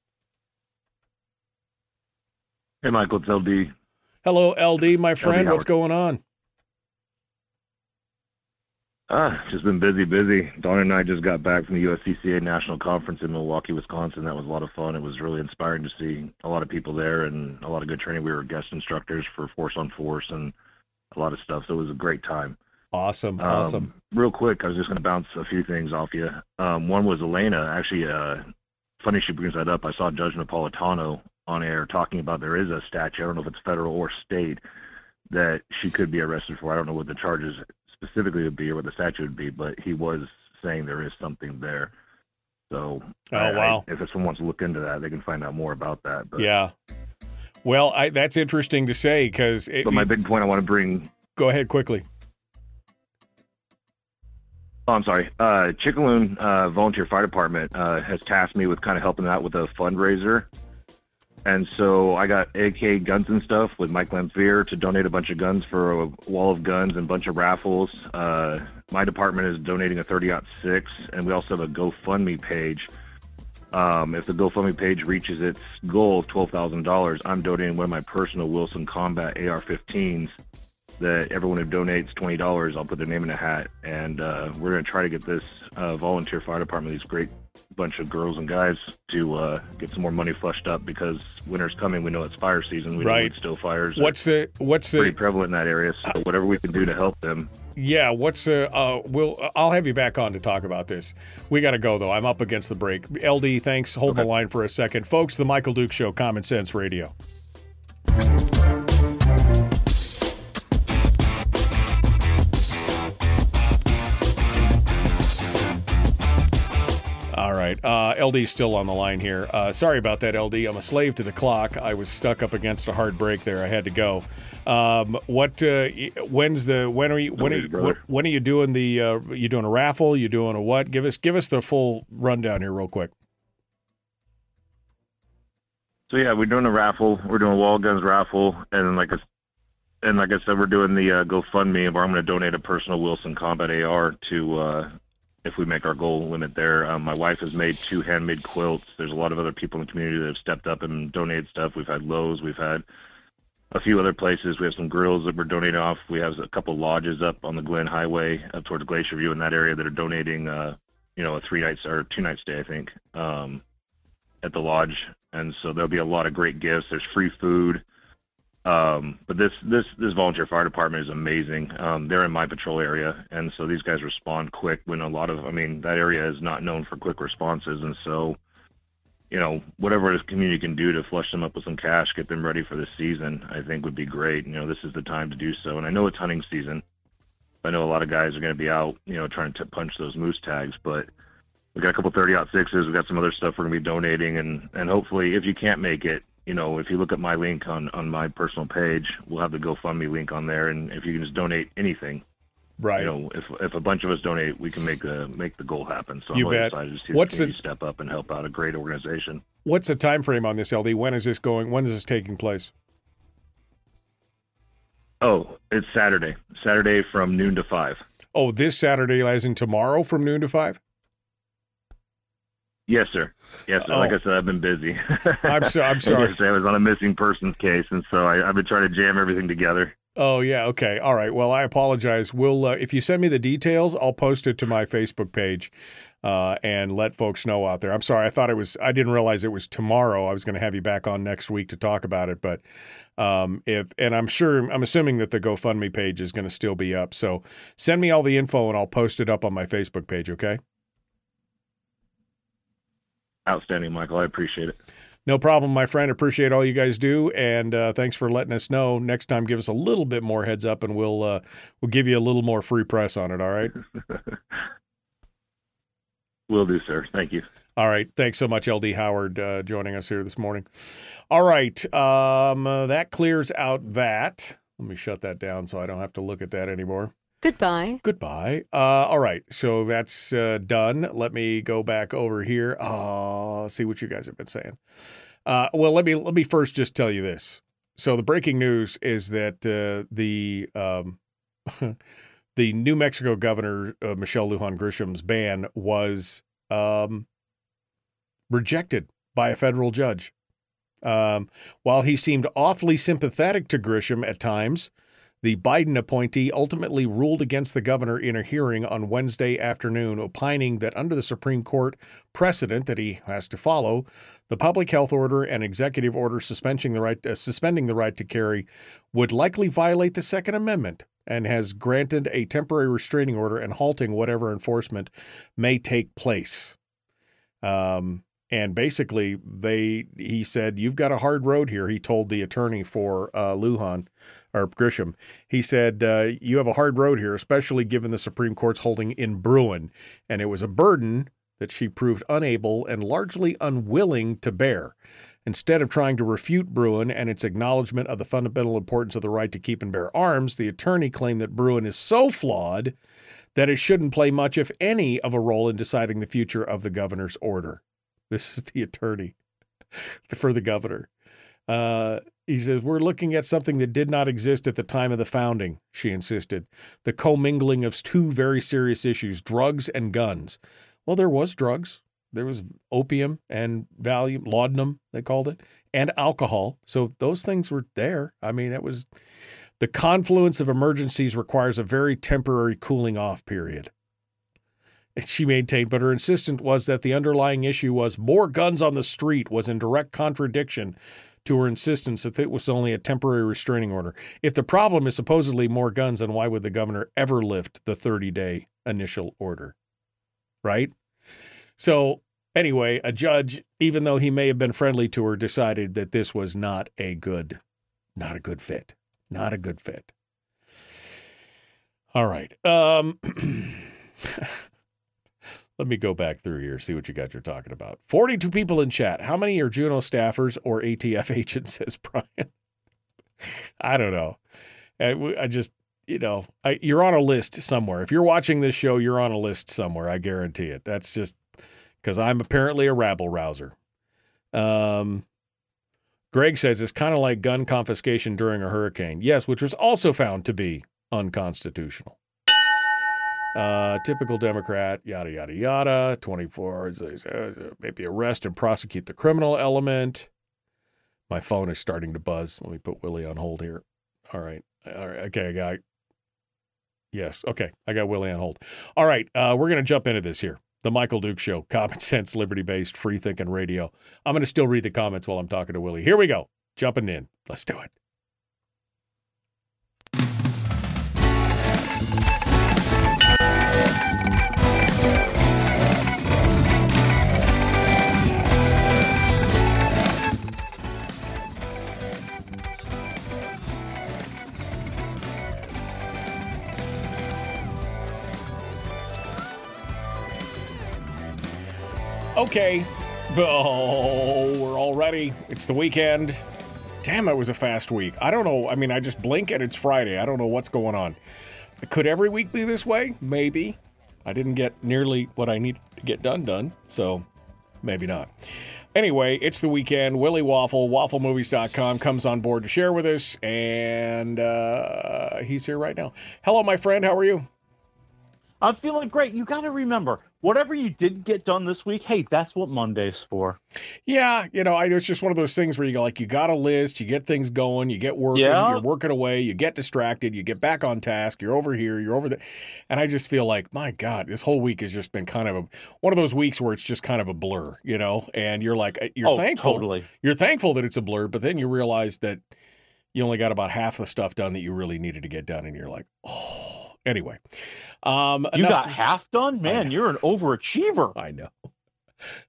Hey, Michael, it's LD. Hello, LD, my friend. What's going on? Ah, just been busy, busy. Don and I just got back from the USCCA National Conference in Milwaukee, Wisconsin. That was a lot of fun. It was really inspiring to see a lot of people there and a lot of good training. We were guest instructors for Force on Force and a lot of stuff. So it was a great time. Awesome. Um, awesome. Real quick, I was just going to bounce a few things off you. Um, one was Elena. Actually, uh, funny she brings that up. I saw Judge Napolitano on air talking about there is a statute. I don't know if it's federal or state that she could be arrested for. I don't know what the charges specifically would be or what the statue would be, but he was saying there is something there. So, Oh, I- I- if someone wants to look into that, they can find out more about that. But, Yeah. Well, I, that's interesting to say because but my big point I want to bring Go ahead quickly. Oh, I'm sorry. Uh, Chickaloon uh, Volunteer Fire Department uh, has tasked me with kind of helping out with a fundraiser. And so I got AK Guns and Stuff with Mike Lamphere to donate a bunch of guns for a wall of guns and a bunch of raffles. Uh, my department is donating a 30 6, and we also have a GoFundMe page. Um, if the GoFundMe page reaches its goal of $12,000, I'm donating one of my personal Wilson Combat AR 15s that everyone who donates twenty dollars, I'll put their name in a hat, and uh, we're going to try to get this uh, volunteer fire department, these great bunch of girls and guys, to uh, get some more money flushed up because winter's coming. We know it's fire season. We Right. know still fires. What's the what's the pretty prevalent in that area? So whatever we can do to help them. Yeah, what's uh, uh we'll I'll have you back on to talk about this. We got to go though. I'm up against the break. LD, thanks. Hold the line for a second. Folks, the Michael Duke show Common Sense Radio. Right. Uh, LD's still on the line here. Uh, sorry about that, LD. I'm a slave to the clock. I was stuck up against a hard break there. I had to go. Um, what? Uh, when's the? When are you? When are you, when, when are you doing the? Uh, you doing a raffle? You doing a what? Give us give us the full rundown here, real quick. So yeah, we're doing a raffle. We're doing a wall guns raffle, and like I, s- and like I said, we're doing the uh, GoFundMe where I'm going to donate a personal Wilson Combat AR to uh, if we make our goal limit there. Um, my wife has made two handmade quilts. There's a lot of other people in the community that have stepped up and donated stuff. We've had Lowe's, we've had a few other places. We have some grills that we're donating off. We have a couple lodges up on the Glen Highway up towards Glacier View in that area that are donating, uh, you know, a three nights or two nights stay, I think, um, at the lodge. And so there'll be a lot of great gifts. There's free food. Um, but this this this volunteer fire department is amazing. Um, they're in my patrol area, and so these guys respond quick. When a lot of, I mean, that area is not known for quick responses, and so, you know, whatever this community can do to flush them up with some cash, get them ready for the season, I think would be great. You know, this is the time to do so. And I know it's hunting season. I know a lot of guys are going to be out, you know, trying to punch those moose tags, but we got a couple 30 out sixes. We got some other stuff we're going to be donating, and and hopefully, if you can't make it, you know, if you look at my link on on my personal page, we'll have the GoFundMe link on there, and if you can just donate anything, right? You know, if if a bunch of us donate, we can make the make the goal happen. So I'm You bet. excited to see What's the- step up and help out a great organization. What's the time frame on this, LD? When is this going? When is this taking place? Oh, it's Saturday. Saturday from noon to five. Oh, this Saturday, as in tomorrow, from noon to five. Yes, sir. Yes, sir. Oh. Like I said, I've been busy. <laughs> I'm so- I'm <laughs> sorry. I was on a missing persons case, and so I, I've been trying to jam everything together. Oh yeah, okay, all right. Well, I apologize. We'll uh, if you send me the details, I'll post it to my Facebook page uh, and let folks know out there. I'm sorry, I thought it was. I didn't realize it was tomorrow. I was going to have you back on next week to talk about it, but um, if and I'm sure I'm assuming that the GoFundMe page is going to still be up. So send me all the info and I'll post it up on my Facebook page. Okay. Outstanding, Michael. I appreciate it. No problem, my friend. Appreciate all you guys do, and uh, thanks for letting us know. Next time, give us a little bit more heads up, and we'll uh, we'll give you a little more free press on it. All right. <laughs> Will do, sir. Thank you. All right. Thanks so much, LD Howard, uh, joining us here this morning. All right. Um, uh, that clears out that. Let me shut that down so I don't have to look at that anymore. Goodbye. Goodbye. Uh, all right. So that's uh, done. Let me go back over here. Uh, see what you guys have been saying. Uh, well, let me let me first just tell you this. So the breaking news is that uh, the um, <laughs> the New Mexico governor uh, Michelle Lujan Grisham's ban was um, rejected by a federal judge. Um, while he seemed awfully sympathetic to Grisham at times, the Biden appointee ultimately ruled against the governor in a hearing on Wednesday afternoon, opining that under the Supreme Court precedent that he has to follow, the public health order and executive order suspending the right uh, suspending the right to carry would likely violate the Second Amendment and has granted a temporary restraining order and halting whatever enforcement may take place. Um, and basically, they he said, "You've got a hard road here." He told the attorney for uh, Lujan or Grisham. He said, uh, "You have a hard road here, especially given the Supreme Court's holding in Bruen, and it was a burden." that she proved unable and largely unwilling to bear. Instead of trying to refute Bruen and its acknowledgement of the fundamental importance of the right to keep and bear arms, the attorney claimed that Bruen is so flawed that it shouldn't play much, if any, of a role in deciding the future of the governor's order. This is the attorney <laughs> for the governor. Uh, he says, We're looking at something that did not exist at the time of the founding, she insisted. The commingling of two very serious issues drugs and guns. Well, there was drugs. There was opium and Valium, laudanum, they called it, and alcohol. So those things were there. I mean, it was the confluence of emergencies requires a very temporary cooling off period. <laughs> She maintained, but her insistence was that the underlying issue was more guns on the street was in direct contradiction to her insistence that it was only a temporary restraining order. If the problem is supposedly more guns, then why would the governor ever lift the 30 day initial order? Right? So, anyway, a judge, even though he may have been friendly to her, decided that this was not a good, not a good fit. Not a good fit. All right. Um, <clears throat> let me go back through here, see what you guys are talking about. 42 people in chat. How many are Juno staffers or ATF <laughs> agents, says Brian? <laughs> I don't know. I, I just, you know, I, you're on a list somewhere. If you're watching this show, you're on a list somewhere. I guarantee it. That's just because I'm apparently a rabble rouser. Um, Greg says it's kind of like gun confiscation during a hurricane. Yes, which was also found to be unconstitutional. Uh, typical Democrat, yada, yada, yada. 24, uh, maybe arrest and prosecute the criminal element. My phone is starting to buzz. Let me put Willie on hold here. All right. All right. Okay, I got. Yes. Okay. I got Willie on hold. All right. Uh, we're going to jump into this here. The Michael Duke Show, <laughs> common sense, liberty based, free thinking radio. I'm going to still read the comments while I'm talking to Willie. Here we go. Jumping in. Let's do it. Okay. Oh, we're all ready. It's the weekend. Damn, it was a fast week. I don't know. I mean, I just blink and it's Friday. I don't know what's going on. Could every week be this way? Maybe. I didn't get nearly what I need to get done done, so maybe not. Anyway, it's the weekend. Willie Waffle, wafflemovies.com, comes on board to share with us, and uh, he's here right now. Hello, my friend. How are you? I'm feeling great. You got to remember, whatever you didn't get done this week, hey, that's what Monday's for. Yeah, you know, I, it's just one of those things where you go like, you got a list, you get things going, you get working, Yeah. you're working away, you get distracted, you get back on task, you're over here, you're over there, and I just feel like, my God, this whole week has just been kind of a one of those weeks where it's just kind of a blur, you know, and you're like, uh, you're Oh, thankful, totally. you're thankful that it's a blur, but then you realize that you only got about half the stuff done that you really needed to get done, and you're like, oh. Anyway, um, You got half done? Man, you're an overachiever. I know.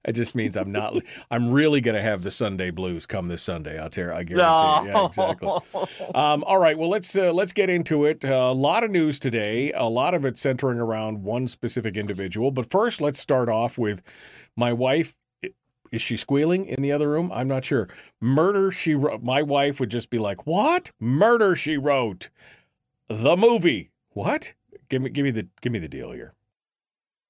It just means I'm not. I'm really going to have the Sunday blues come this Sunday. I'll tell you. I guarantee. you. Yeah, exactly. <laughs> Um, all right. Well, let's uh, let's get into it. Uh, a lot of news today. A lot of it centering around one specific individual. But first, let's start off with my wife. Is she squealing in the other room? I'm not sure. Murder she wrote. My wife would just be like, "What? Murder she wrote." The movie. What? Give me give me the give me the deal here.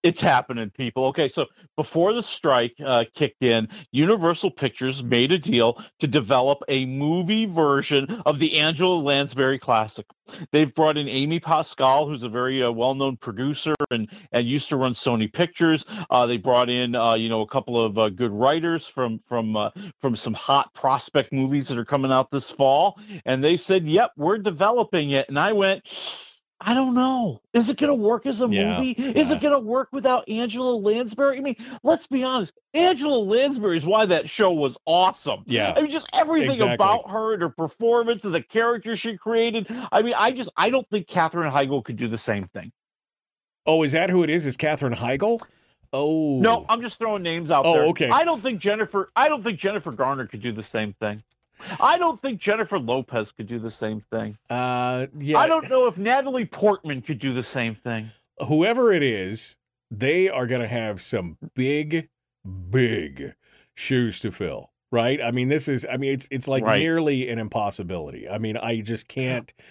It's happening, people. Okay, so before the strike uh, kicked in, Universal Pictures made a deal to develop a movie version of the Angela Lansbury classic. They've brought in Amy Pascal, who's a very uh, well-known producer and and used to run Sony Pictures. Uh, they brought in, uh, you know, a couple of uh, good writers from from uh, from some hot prospect movies that are coming out this fall, and they said, "Yep, we're developing it." And I went. I don't know. Is it going to work as a Yeah, movie? Is yeah. it going to work without Angela Lansbury? I mean, let's be honest. Angela Lansbury is why that show was awesome. Yeah, I mean, just everything exactly. about her and her performance and the character she created. I mean, I just I don't think Katherine Heigl could do the same thing. Oh, is that who it is? Is Katherine Heigl? Oh, No, I'm just throwing names out Oh, there. okay. I don't think Jennifer. I don't think Jennifer Garner could do the same thing. I don't think Jennifer Lopez could do the same thing. Uh, yeah. I don't know if Natalie Portman could do the same thing. Whoever it is, they are going to have some big, big shoes to fill. Right? I mean, this is. I mean, it's it's like Right. nearly an impossibility. I mean, I just can't. <sighs>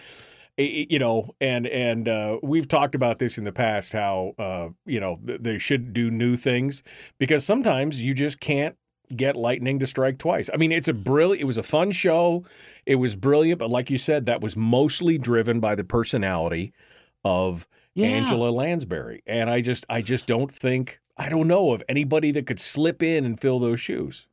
You know, and and uh, we've talked about this in the past. How uh, you know they should do new things because sometimes you just can't get lightning to strike twice. I mean, it's a brilliant. It was a fun show. It was brilliant, but like you said, that was mostly driven by the personality of Yeah. Angela Lansbury, and I just, I just don't think, I don't know of anybody that could slip in and fill those shoes.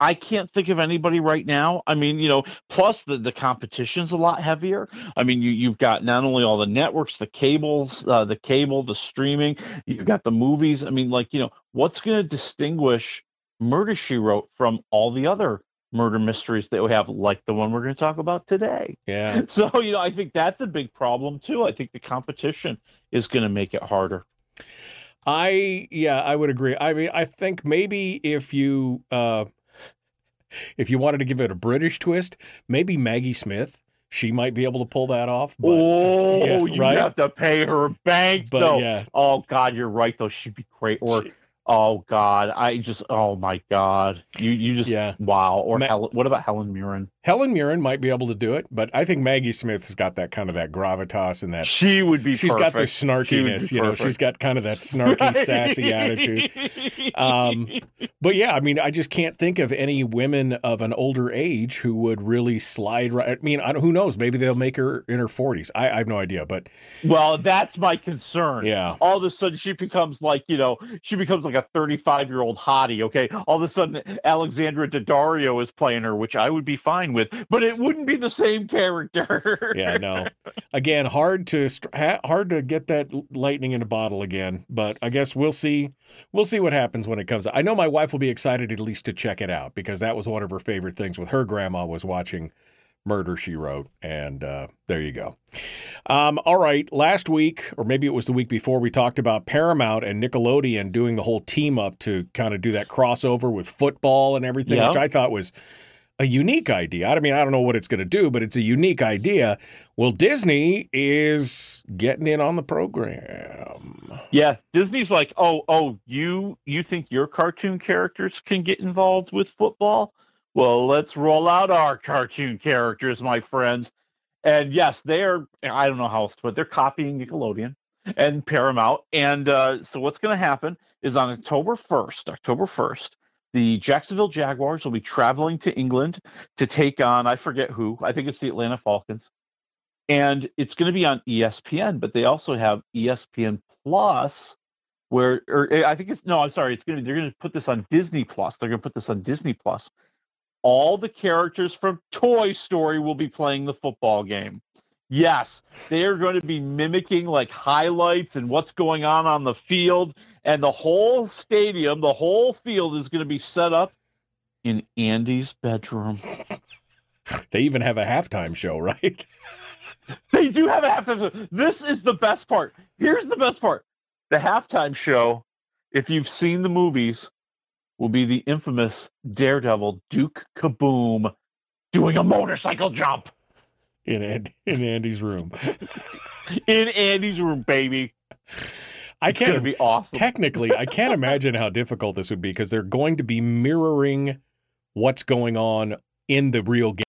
I can't think of anybody right now. I mean, you know, plus the, the competition's a lot heavier. I mean, you you've got not only all the networks, the cables, uh, the cable, the streaming. You've got the movies. I mean, like you know, what's going to distinguish Murder She Wrote from all the other murder mysteries that we have, like the one we're going to talk about today? Yeah. <laughs> So you know, I think that's a big problem too. I think the competition is going to make it harder. I yeah, I would agree. I mean, I think maybe if you uh if you wanted to give it a British twist, maybe Maggie Smith, she might be able to pull that off. But, <laughs> oh, yeah, you right? have to pay her bank But, though. yeah. Oh God, you're right though. She'd be great. Or oh God, I just oh my God, you you just Yeah. wow. Or Ma- Helen, what about Helen Mirren? Helen Mirren might be able to do it, but I think Maggie Smith's got that kind of that gravitas and that She would be She's got the perfect. She would snarkiness, you know. She's got kind of that snarky, <laughs> sassy attitude. Um, but yeah, I mean, I just can't think of any women of an older age who would really slide right. I mean, I don't, who knows? Maybe they'll make her in her forties. I, I have no idea, but Well, that's my concern. Yeah. All of a sudden, she becomes like, you know, she becomes like a 35 year old hottie. Okay. All of a sudden, Alexandra Daddario is playing her, which I would be fine with, but it wouldn't be the same character. yeah, no. Again, hard to hard to get that lightning in a bottle again. But I guess we'll see. We'll see what happens when it comes. I know my wife will be excited at least to check it out because that was one of her favorite things with her grandma was watching Murder She Wrote, and uh, there you go. Um, all right, last week or maybe it was the week before, we talked about Paramount and Nickelodeon doing the whole team up to kind of do that crossover with football and everything, Yeah. which I thought was a unique idea. I mean, I don't know what it's going to do, but it's a unique idea. Well, Disney is getting in on the program. Yeah, Disney's like, oh, oh, you you think your cartoon characters can get involved with football? Well, let's roll out our cartoon characters, my friends. And yes, they are. I don't know how else to put. it, They're copying Nickelodeon and Paramount. And uh, so what's going to happen is on October first, October first, the Jacksonville Jaguars will be traveling to England to take on I forget who. I think it's the Atlanta Falcons and it's going to be on ESPN, but they also have ESPN Plus, where or eh, I think it's no, I'm sorry, it's going to they're going to put this on Disney Plus. They're going to put this on Disney Plus. All the characters from Toy Story will be playing the football game. Yes, they are going to be mimicking like highlights and what's going on on the field, and the whole stadium, the whole field is going to be set up in Andy's bedroom. <laughs> They even have a halftime show, right? <laughs> They do have a halftime show. This is the best part. Here's the best part. The halftime show, if you've seen the movies, will be the infamous Daredevil Duke Kaboom doing a motorcycle jump In Andy, in Andy's room. <laughs> in Andy's room, baby. I can't gonna be awesome. Technically, I can't imagine how difficult this would be because they're going to be mirroring what's going on in the real game.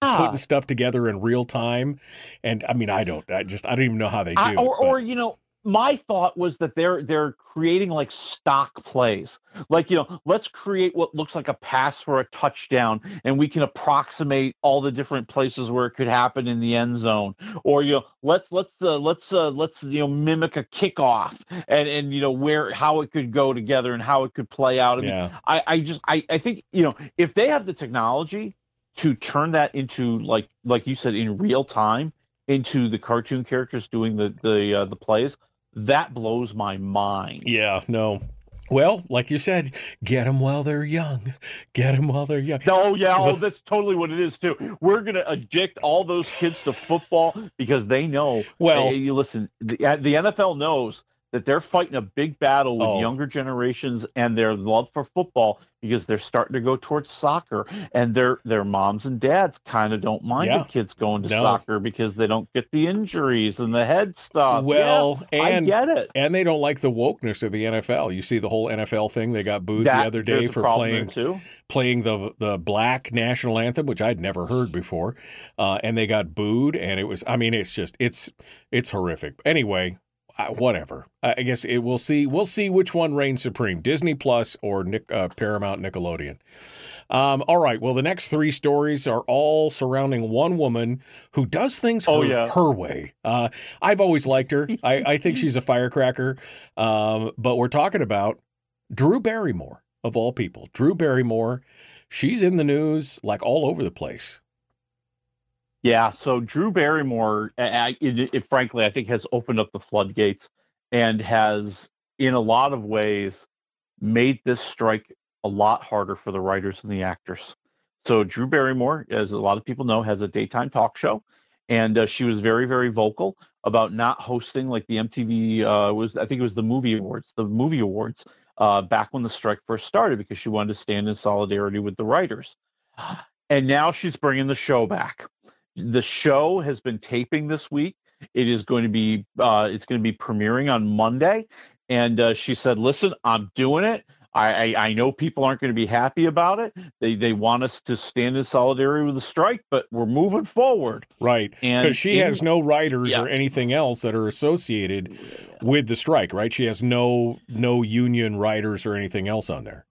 Ah. Putting stuff together in real time, and I mean, I don't, I just, I don't even know how they do. I, it, or, but- or you know, my thought was that they're they're creating like stock plays. Like you know, let's create what looks like a pass for a touchdown, and we can approximate all the different places where it could happen in the end zone. Or you know, let's let's uh, let's uh, let's you know mimic a kickoff and and you know where how it could go together and how it could play out. I mean, Yeah. I I just I I think you know if they have the technology to turn that into like like you said in real time into the cartoon characters doing the the uh, the plays that blows my mind yeah, no. Well, like you said, get them while they're young. Get them while they're young. oh yeah oh that's totally what it is too we're gonna addict all those kids to football because they know Well- hey, you listen the, uh, the nfl knows that they're fighting a big battle with Oh. younger generations and their love for football because they're starting to go towards soccer and their their moms and dads kind of don't mind Yeah. the kids going to No. soccer because they don't get the injuries and the head stuff. Well, Yeah, and I get it. and they don't like the wokeness of the NFL. You see the whole NFL thing; they got booed That- the other day for playing playing the the black national anthem, which I'd never heard before, uh, and they got booed. And it was, I mean, it's just it's it's horrific. Anyway, uh, whatever. I guess it. We'll see. We'll see which one reigns supreme: Disney Plus or Nick, uh, Paramount Nickelodeon. Um, all right. Well, the next three stories are all surrounding one woman who does things her, Oh, yeah. her way. Uh, I've always liked her. <laughs> I, I think she's a firecracker. Um, but we're talking about Drew Barrymore, of all people. Drew Barrymore. She's in the news like all over the place. Yeah, so Drew Barrymore, I- it, frankly, I think has opened up the floodgates and has, in a lot of ways, made this strike a lot harder for the writers and the actors. So Drew Barrymore, as a lot of people know, has a daytime talk show, and uh, she was very, very vocal about not hosting like the MTV uh, was. I think it was the movie awards, the movie awards, uh, back when the strike first started, because she wanted to stand in solidarity with the writers. And now she's bringing the show back the show has been taping this week. It is going to be uh, it's going to be premiering on Monday, and uh, she said, "Listen, I'm doing it. I, I I know people aren't going to be happy about it. They they want us to stand in solidarity with the strike, but we're moving forward." Right. And Because she in- has no writers Yeah. or anything else that are associated with the strike, right? She has no no union writers or anything else on there.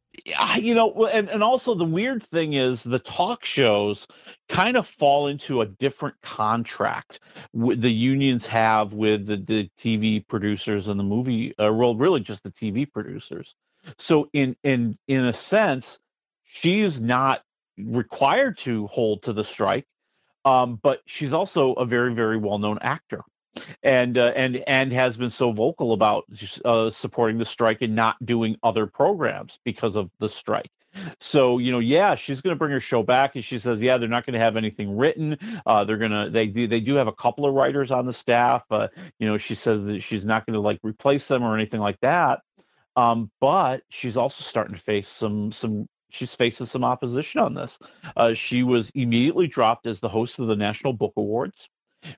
You know, and, and also the weird thing is the talk shows kind of fall into a different contract the unions have with the, the TV producers and the movie, uh, well, really just the TV producers. So in in in a sense, she's not required to hold to the strike, um, but she's also a very very well known actor and uh, and and has been so vocal about uh, supporting the strike and not doing other programs because of the strike. So you know, yeah, she's going to bring her show back, and she says, yeah, they're not going to have anything written. Uh, they're gonna they they do have a couple of writers on the staff. Uh, you know, she says that she's not going to like replace them or anything like that. Um, but she's also starting to face some some she's facing some opposition on this. Uh, she was immediately dropped as the host of the National Book Awards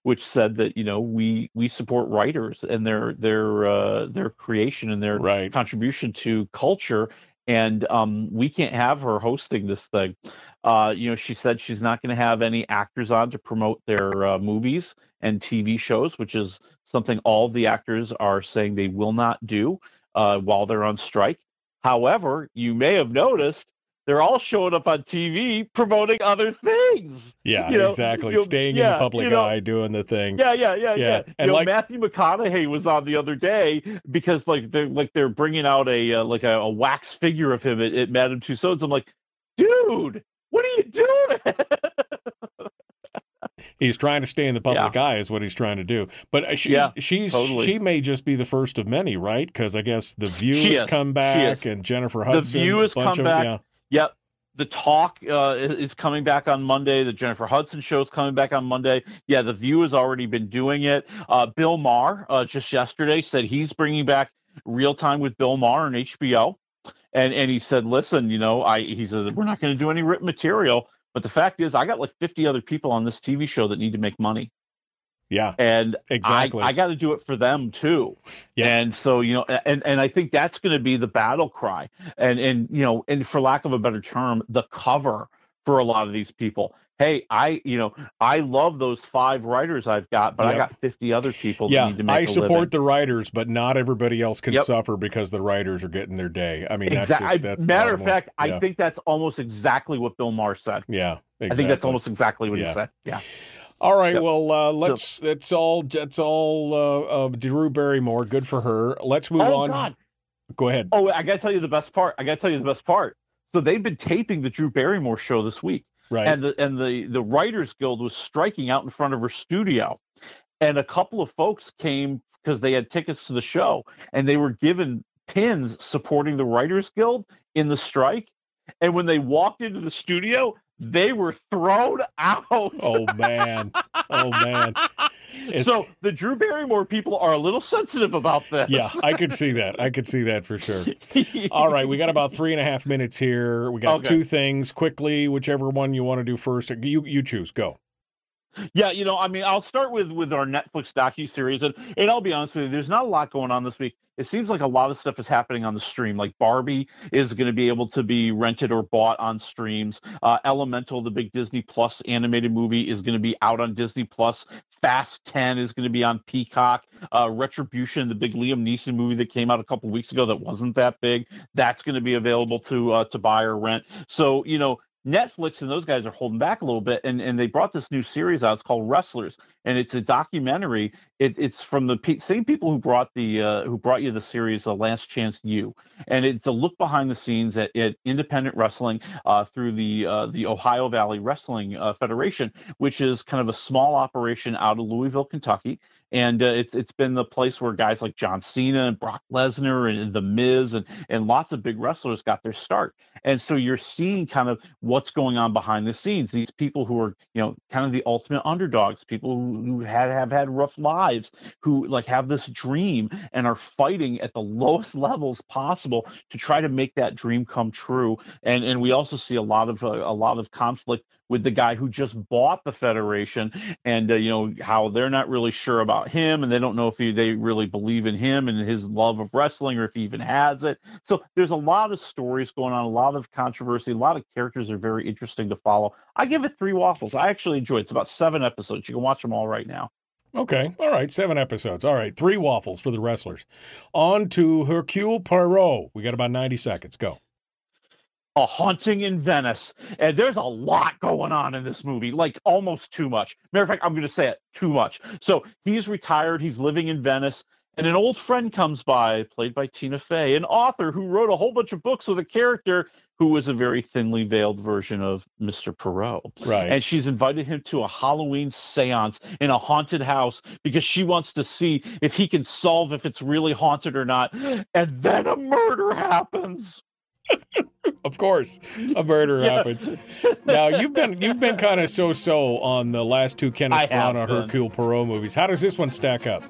which said that you know we we support writers and their their uh, their creation and their contribution to culture. And um, we can't have her hosting this thing. Uh, you know she said she's not going to have any actors on to promote their uh, movies and tv shows which is something all the actors are saying they will not do uh, while they're on strike. However you may have noticed they're all showing up on TV promoting other things. Yeah, You know, exactly. know, Staying in the public you know, eye, doing the thing. Yeah, yeah, yeah, yeah. And you know, like, Matthew McConaughey was on the other day because like they're like they're bringing out a uh, like a, a wax figure of him at, at Madame Tussauds. I'm like, dude, what are you doing? <laughs> he's trying to stay in the public eye, is what he's trying to do. But uh, she's Yeah, she's totally. she may just be the first of many, right? Because I guess the View She has is. come back, and Jennifer hudson the. View has come of- back. Yeah. Yep. The talk uh, is coming back on Monday. The Jennifer Hudson show is coming back on Monday. Yeah, The View has already been doing it. Uh, Bill Maher uh, just yesterday said he's bringing back Real Time with Bill Maher on HBO, and and he said, listen, you know, I he said we're not going to do any written material, but the fact is, I got like 50 other people on this TV show that need to make money. Yeah, and exactly. I, I got to do it for them too. Yeah. And so you know, and and I think that's going to be the battle cry, and and you know, and for lack of a better term, the cover for a lot of these people. Hey, I you know, I love those five writers I've got, but I got 50 other people that Yeah, need to make I support living. the writers, but not everybody else can Yep. suffer because the writers are getting their day. I mean, that's just that's matter of fact, I think that's almost exactly what Bill Maher said. Yeah, I think that's almost exactly what Yeah. he said. Yeah. All right. Yep. Well, uh, let's. That's all. That's all. Uh, uh, Drew Barrymore. Good for her. Let's move Oh, on. God. Go ahead. Oh, I got to tell you the best part. I got to tell you the best part. So they've been taping the Drew Barrymore show this week, Right. And the and the the Writers Guild was striking out in front of her studio, and a couple of folks came because they had tickets to the show, and they were given pins supporting the Writers Guild in the strike. And when they walked into the studio, they were thrown out. Oh man. Oh man. It's- so the Drew Barrymore people are a little sensitive about this. Yeah, I could see that. I could see that for sure. <laughs> All right, we got about three and a half minutes here. We got Okay. two things quickly. Whichever one you want to do first, you you choose. Go. Yeah, you know, I mean, I'll start with with our Netflix docu series, and and I'll be honest with you, there's not a lot going on this week. It seems like a lot of stuff is happening on the stream. Like Barbie is going to be able to be rented or bought on streams. Uh, Elemental, the big Disney Plus animated movie, is going to be out on Disney Plus. Fast Ten is going to be on Peacock. Uh, Retribution, the big Liam Neeson movie that came out a couple weeks ago that wasn't that big, that's going to be available to uh, to buy or rent. So you know, Netflix and those guys are holding back a little bit, and, and they brought this new series out. It's called Wrestlers, and it's a documentary. It, it's from the pe- same people who brought the uh, who brought you the series The Last Chance U, and it's a look behind the scenes at, at independent wrestling uh, through the uh, the Ohio Valley Wrestling uh, Federation, which is kind of a small operation out of Louisville, Kentucky. And uh, it's it's been the place where guys like John Cena and Brock Lesnar and The Miz and and lots of big wrestlers got their start. And so you're seeing kind of what's going on behind the scenes. These people who are, you know, kind of the ultimate underdogs, people who, who had have had rough lives, who like have this dream and are fighting at the <laughs> lowest levels possible to try to make that dream come true. And and we also see a lot of uh, a lot of conflict with the guy who just bought the federation and uh, you know how they're not really sure about him and they don't know if he, they really believe in him and his love of wrestling or if he even has it so there's a lot of stories going on a lot of controversy a lot of characters are very interesting to follow i give it three waffles i actually enjoy it it's about seven episodes you can watch them all right now Okay. All right. Seven episodes. All right. Three waffles for the wrestlers. On to Hercule Poirot. We got about 90 seconds. Go. A haunting in Venice. And there's a lot going on in this movie, like almost too much. Matter of fact, I'm going to say it too much. So he's retired, he's living in Venice, and an old friend comes by, played by Tina Fey, an author who wrote a whole bunch of books with a character who was a very thinly veiled version of Mr. Poirot. Right. And she's invited him to a Halloween seance in a haunted house because she wants to see if he can solve if it's really haunted or not. And then a murder happens. Of course, a murder <laughs> Yeah. happens. Now you've been you've been kind of so so on the last two Kenneth Branagh. Hercule Poirot movies. How does this one stack up?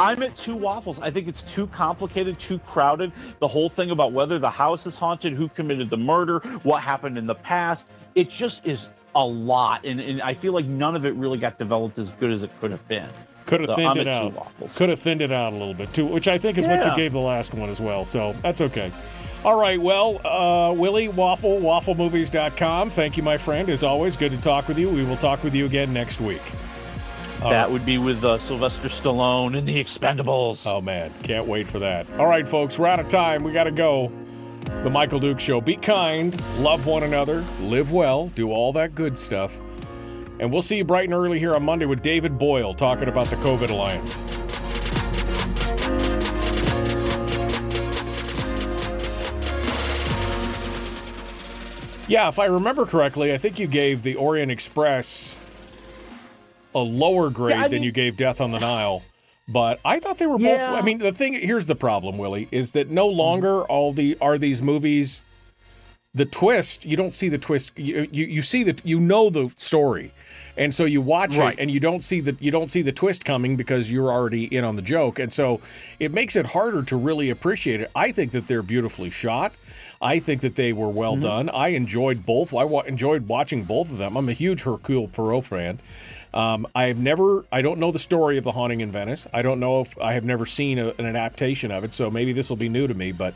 I'm at two waffles. I think it's too complicated, too crowded. The whole thing about whether the house is haunted, who committed the murder, what happened in the past, it just is a lot. And, and I feel like none of it really got developed as good as it could have been. Could have So thinned I'm it out. Could have thinned it out a little bit too, which I think is what you gave the last one as well. So that's okay. All right. Well, uh, Willie Waffle, wafflemovies.com. Thank you, my friend. As always, good to talk with you. We will talk with you again next week. All that right. would be with uh, Sylvester Stallone in The Expendables. Oh, man. Can't wait for that. All right, folks. We're out of time. We got to go. The Michael Duke Show. Be kind, love one another, live well, do all that good stuff. And we'll see you bright and early here on Monday with David Boyle talking about the COVID Alliance. Yeah, if I remember correctly, I think you gave the Orient Express a lower grade Yeah, I than you gave Death on the Nile. But I thought they were both. Yeah. I mean, the thing here's the problem, Willie, is that no longer mm-hmm. all the are these movies. The twist, you don't see the twist. You you, you see that you know the story, and so you watch Right. it, and you don't see the you don't see the twist coming because you're already in on the joke, and so it makes it harder to really appreciate it. I think that they're beautifully shot. I think that they were well done. I enjoyed both. I wa- enjoyed watching both of them. I'm a huge Hercule Poirot fan. Um, I have never, I don't know the story of The Haunting in Venice. I don't know if I have never seen a, an adaptation of it, so maybe this will be new to me. But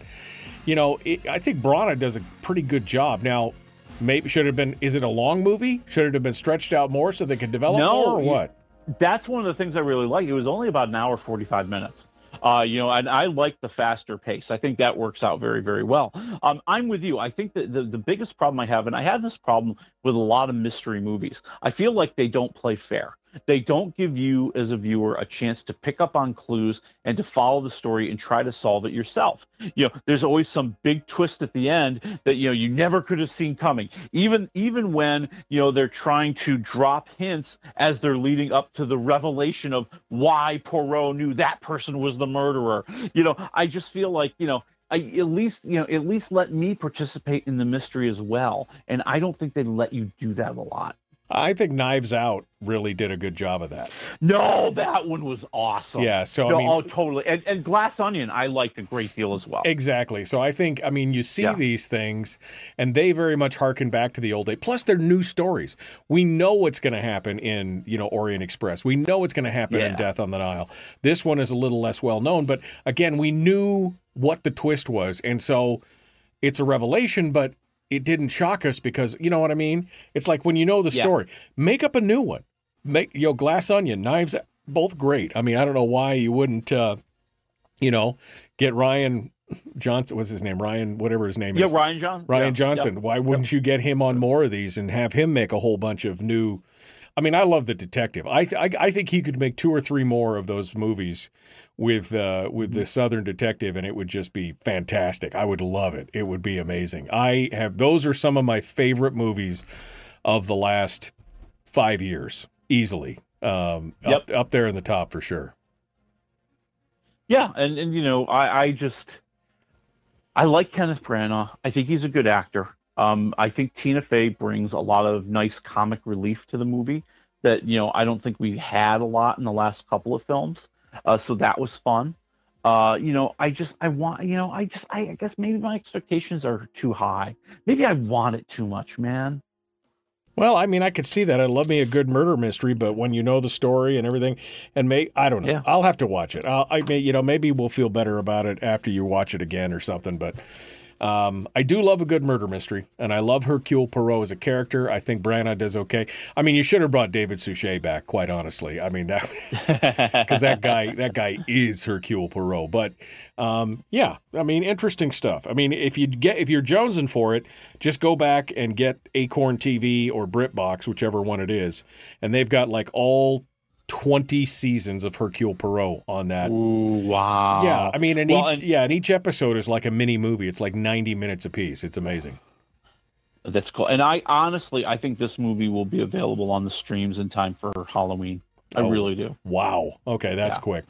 you know, it, I think Branagh does a pretty good job. Now, maybe should it have been? Is it a long movie? Should it have been stretched out more so they could develop No, more, or what? That's one of the things I really like. It was only about an hour, 45 minutes. Uh, you know, and I like the faster pace. I think that works out very, very well. Um, I'm with you. I think that the, the biggest problem I have, and I have this problem with a lot of mystery movies, I feel like they don't play fair. They don't give you, as a viewer, a chance to pick up on clues and to follow the story and try to solve it yourself. You know, there's always some big twist at the end that you know you never could have seen coming. Even even when you know they're trying to drop hints as they're leading up to the revelation of why Poirot knew that person was the murderer. You know, I just feel like you know. I, at least you know at least let me participate in the mystery as well and i don't think they let you do that a lot I think Knives Out really did a good job of that. No, that one was awesome. Yeah, so, I mean- oh, totally. And, and Glass Onion, I liked a great deal as well. Exactly. So I think, I mean, you see Yeah. these things, and they very much harken back to the old day. Plus, they're new stories. We know what's going to happen in, you know, Orient Express. We know what's going to happen in Death on the Nile. This one is a little less well known, but again, we knew what the twist was, and so it's a revelation, but it didn't shock us because you know what I mean. It's like when you know the Yeah. story, make up a new one. Make you know, Glass Onion, Knives, both great. I mean, I don't know why you wouldn't. Uh, you know, get Rian Johnson. What's his name? Rian, whatever his name is. Yeah, is. Rian John- Rian yeah, Johnson. yeah. Why wouldn't you get him on more of these and have him make a whole bunch of new? I mean, I love the detective. I th- I, I think he could make two or three more of those movies with uh, with the Southern Detective, and it would just be fantastic. I would love it. It would be amazing. I have those are some of my favorite movies of the last five years, easily. Um, up, up there in the top for sure. Yeah, and, and you know, I, I just I like Kenneth Branagh. I think he's a good actor. Um, I think Tina Fey brings a lot of nice comic relief to the movie that you know I don't think we had a lot in the last couple of films. Uh, so that was fun. Uh, you know, I just I want you know I just I, I guess maybe my expectations are too high. Maybe I want it too much, man. Well, I mean, I could see that. I love me a good murder mystery, but when you know the story and everything, and may I don't know, I'll have to watch it. I'll, I may, you know, maybe we'll feel better about it after you watch it again or something. But um, I do love a good murder mystery, and I love Hercule Poirot as a character. I think Branagh does okay. I mean, you should have brought David Suchet back, quite honestly. I mean, that <laughs> because that guy, that guy is Hercule Poirot. But um, yeah, I mean, interesting stuff. I mean, if you get if you're jonesing for it, just go back and get Acorn TV or BritBox, whichever one it is, and they've got like all. 20 seasons of Hercule Poirot on that. Ooh, wow. Yeah, I mean, and Well, each and- yeah, and each episode is like a mini movie. It's like 90 minutes apiece. It's amazing. That's cool. And I honestly, I think this movie will be available on the streams in time for Halloween. I Oh, really do. Wow. Okay, that's Yeah. quick.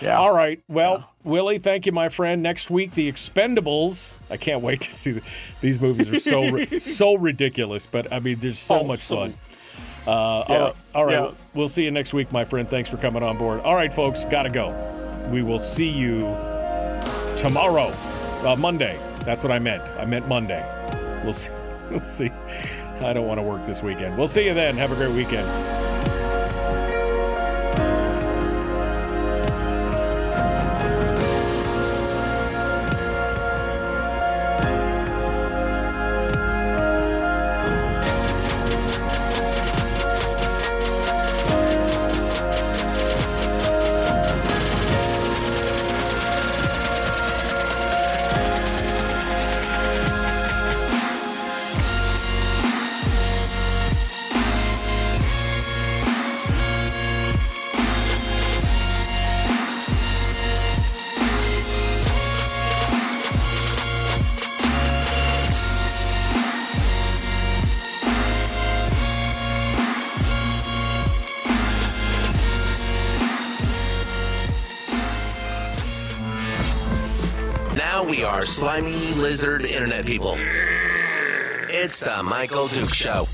Yeah. All right. Well, Willie, thank you, my friend. Next week, The Expendables. I can't wait to see the, these movies. Are so <laughs> so ridiculous, but I mean, there's so Oh, much so- fun. Uh, Yeah. right. All right. Yeah. We'll see you next week, my friend. Thanks for coming on board. All right, folks, gotta go. We will see you tomorrow, uh, Monday. That's what I meant. I meant Monday. We'll <laughs> see. We'll see. I don't want to work this weekend. We'll see you then. Have a great weekend. Lizard internet people. It's the Michael Duke Show.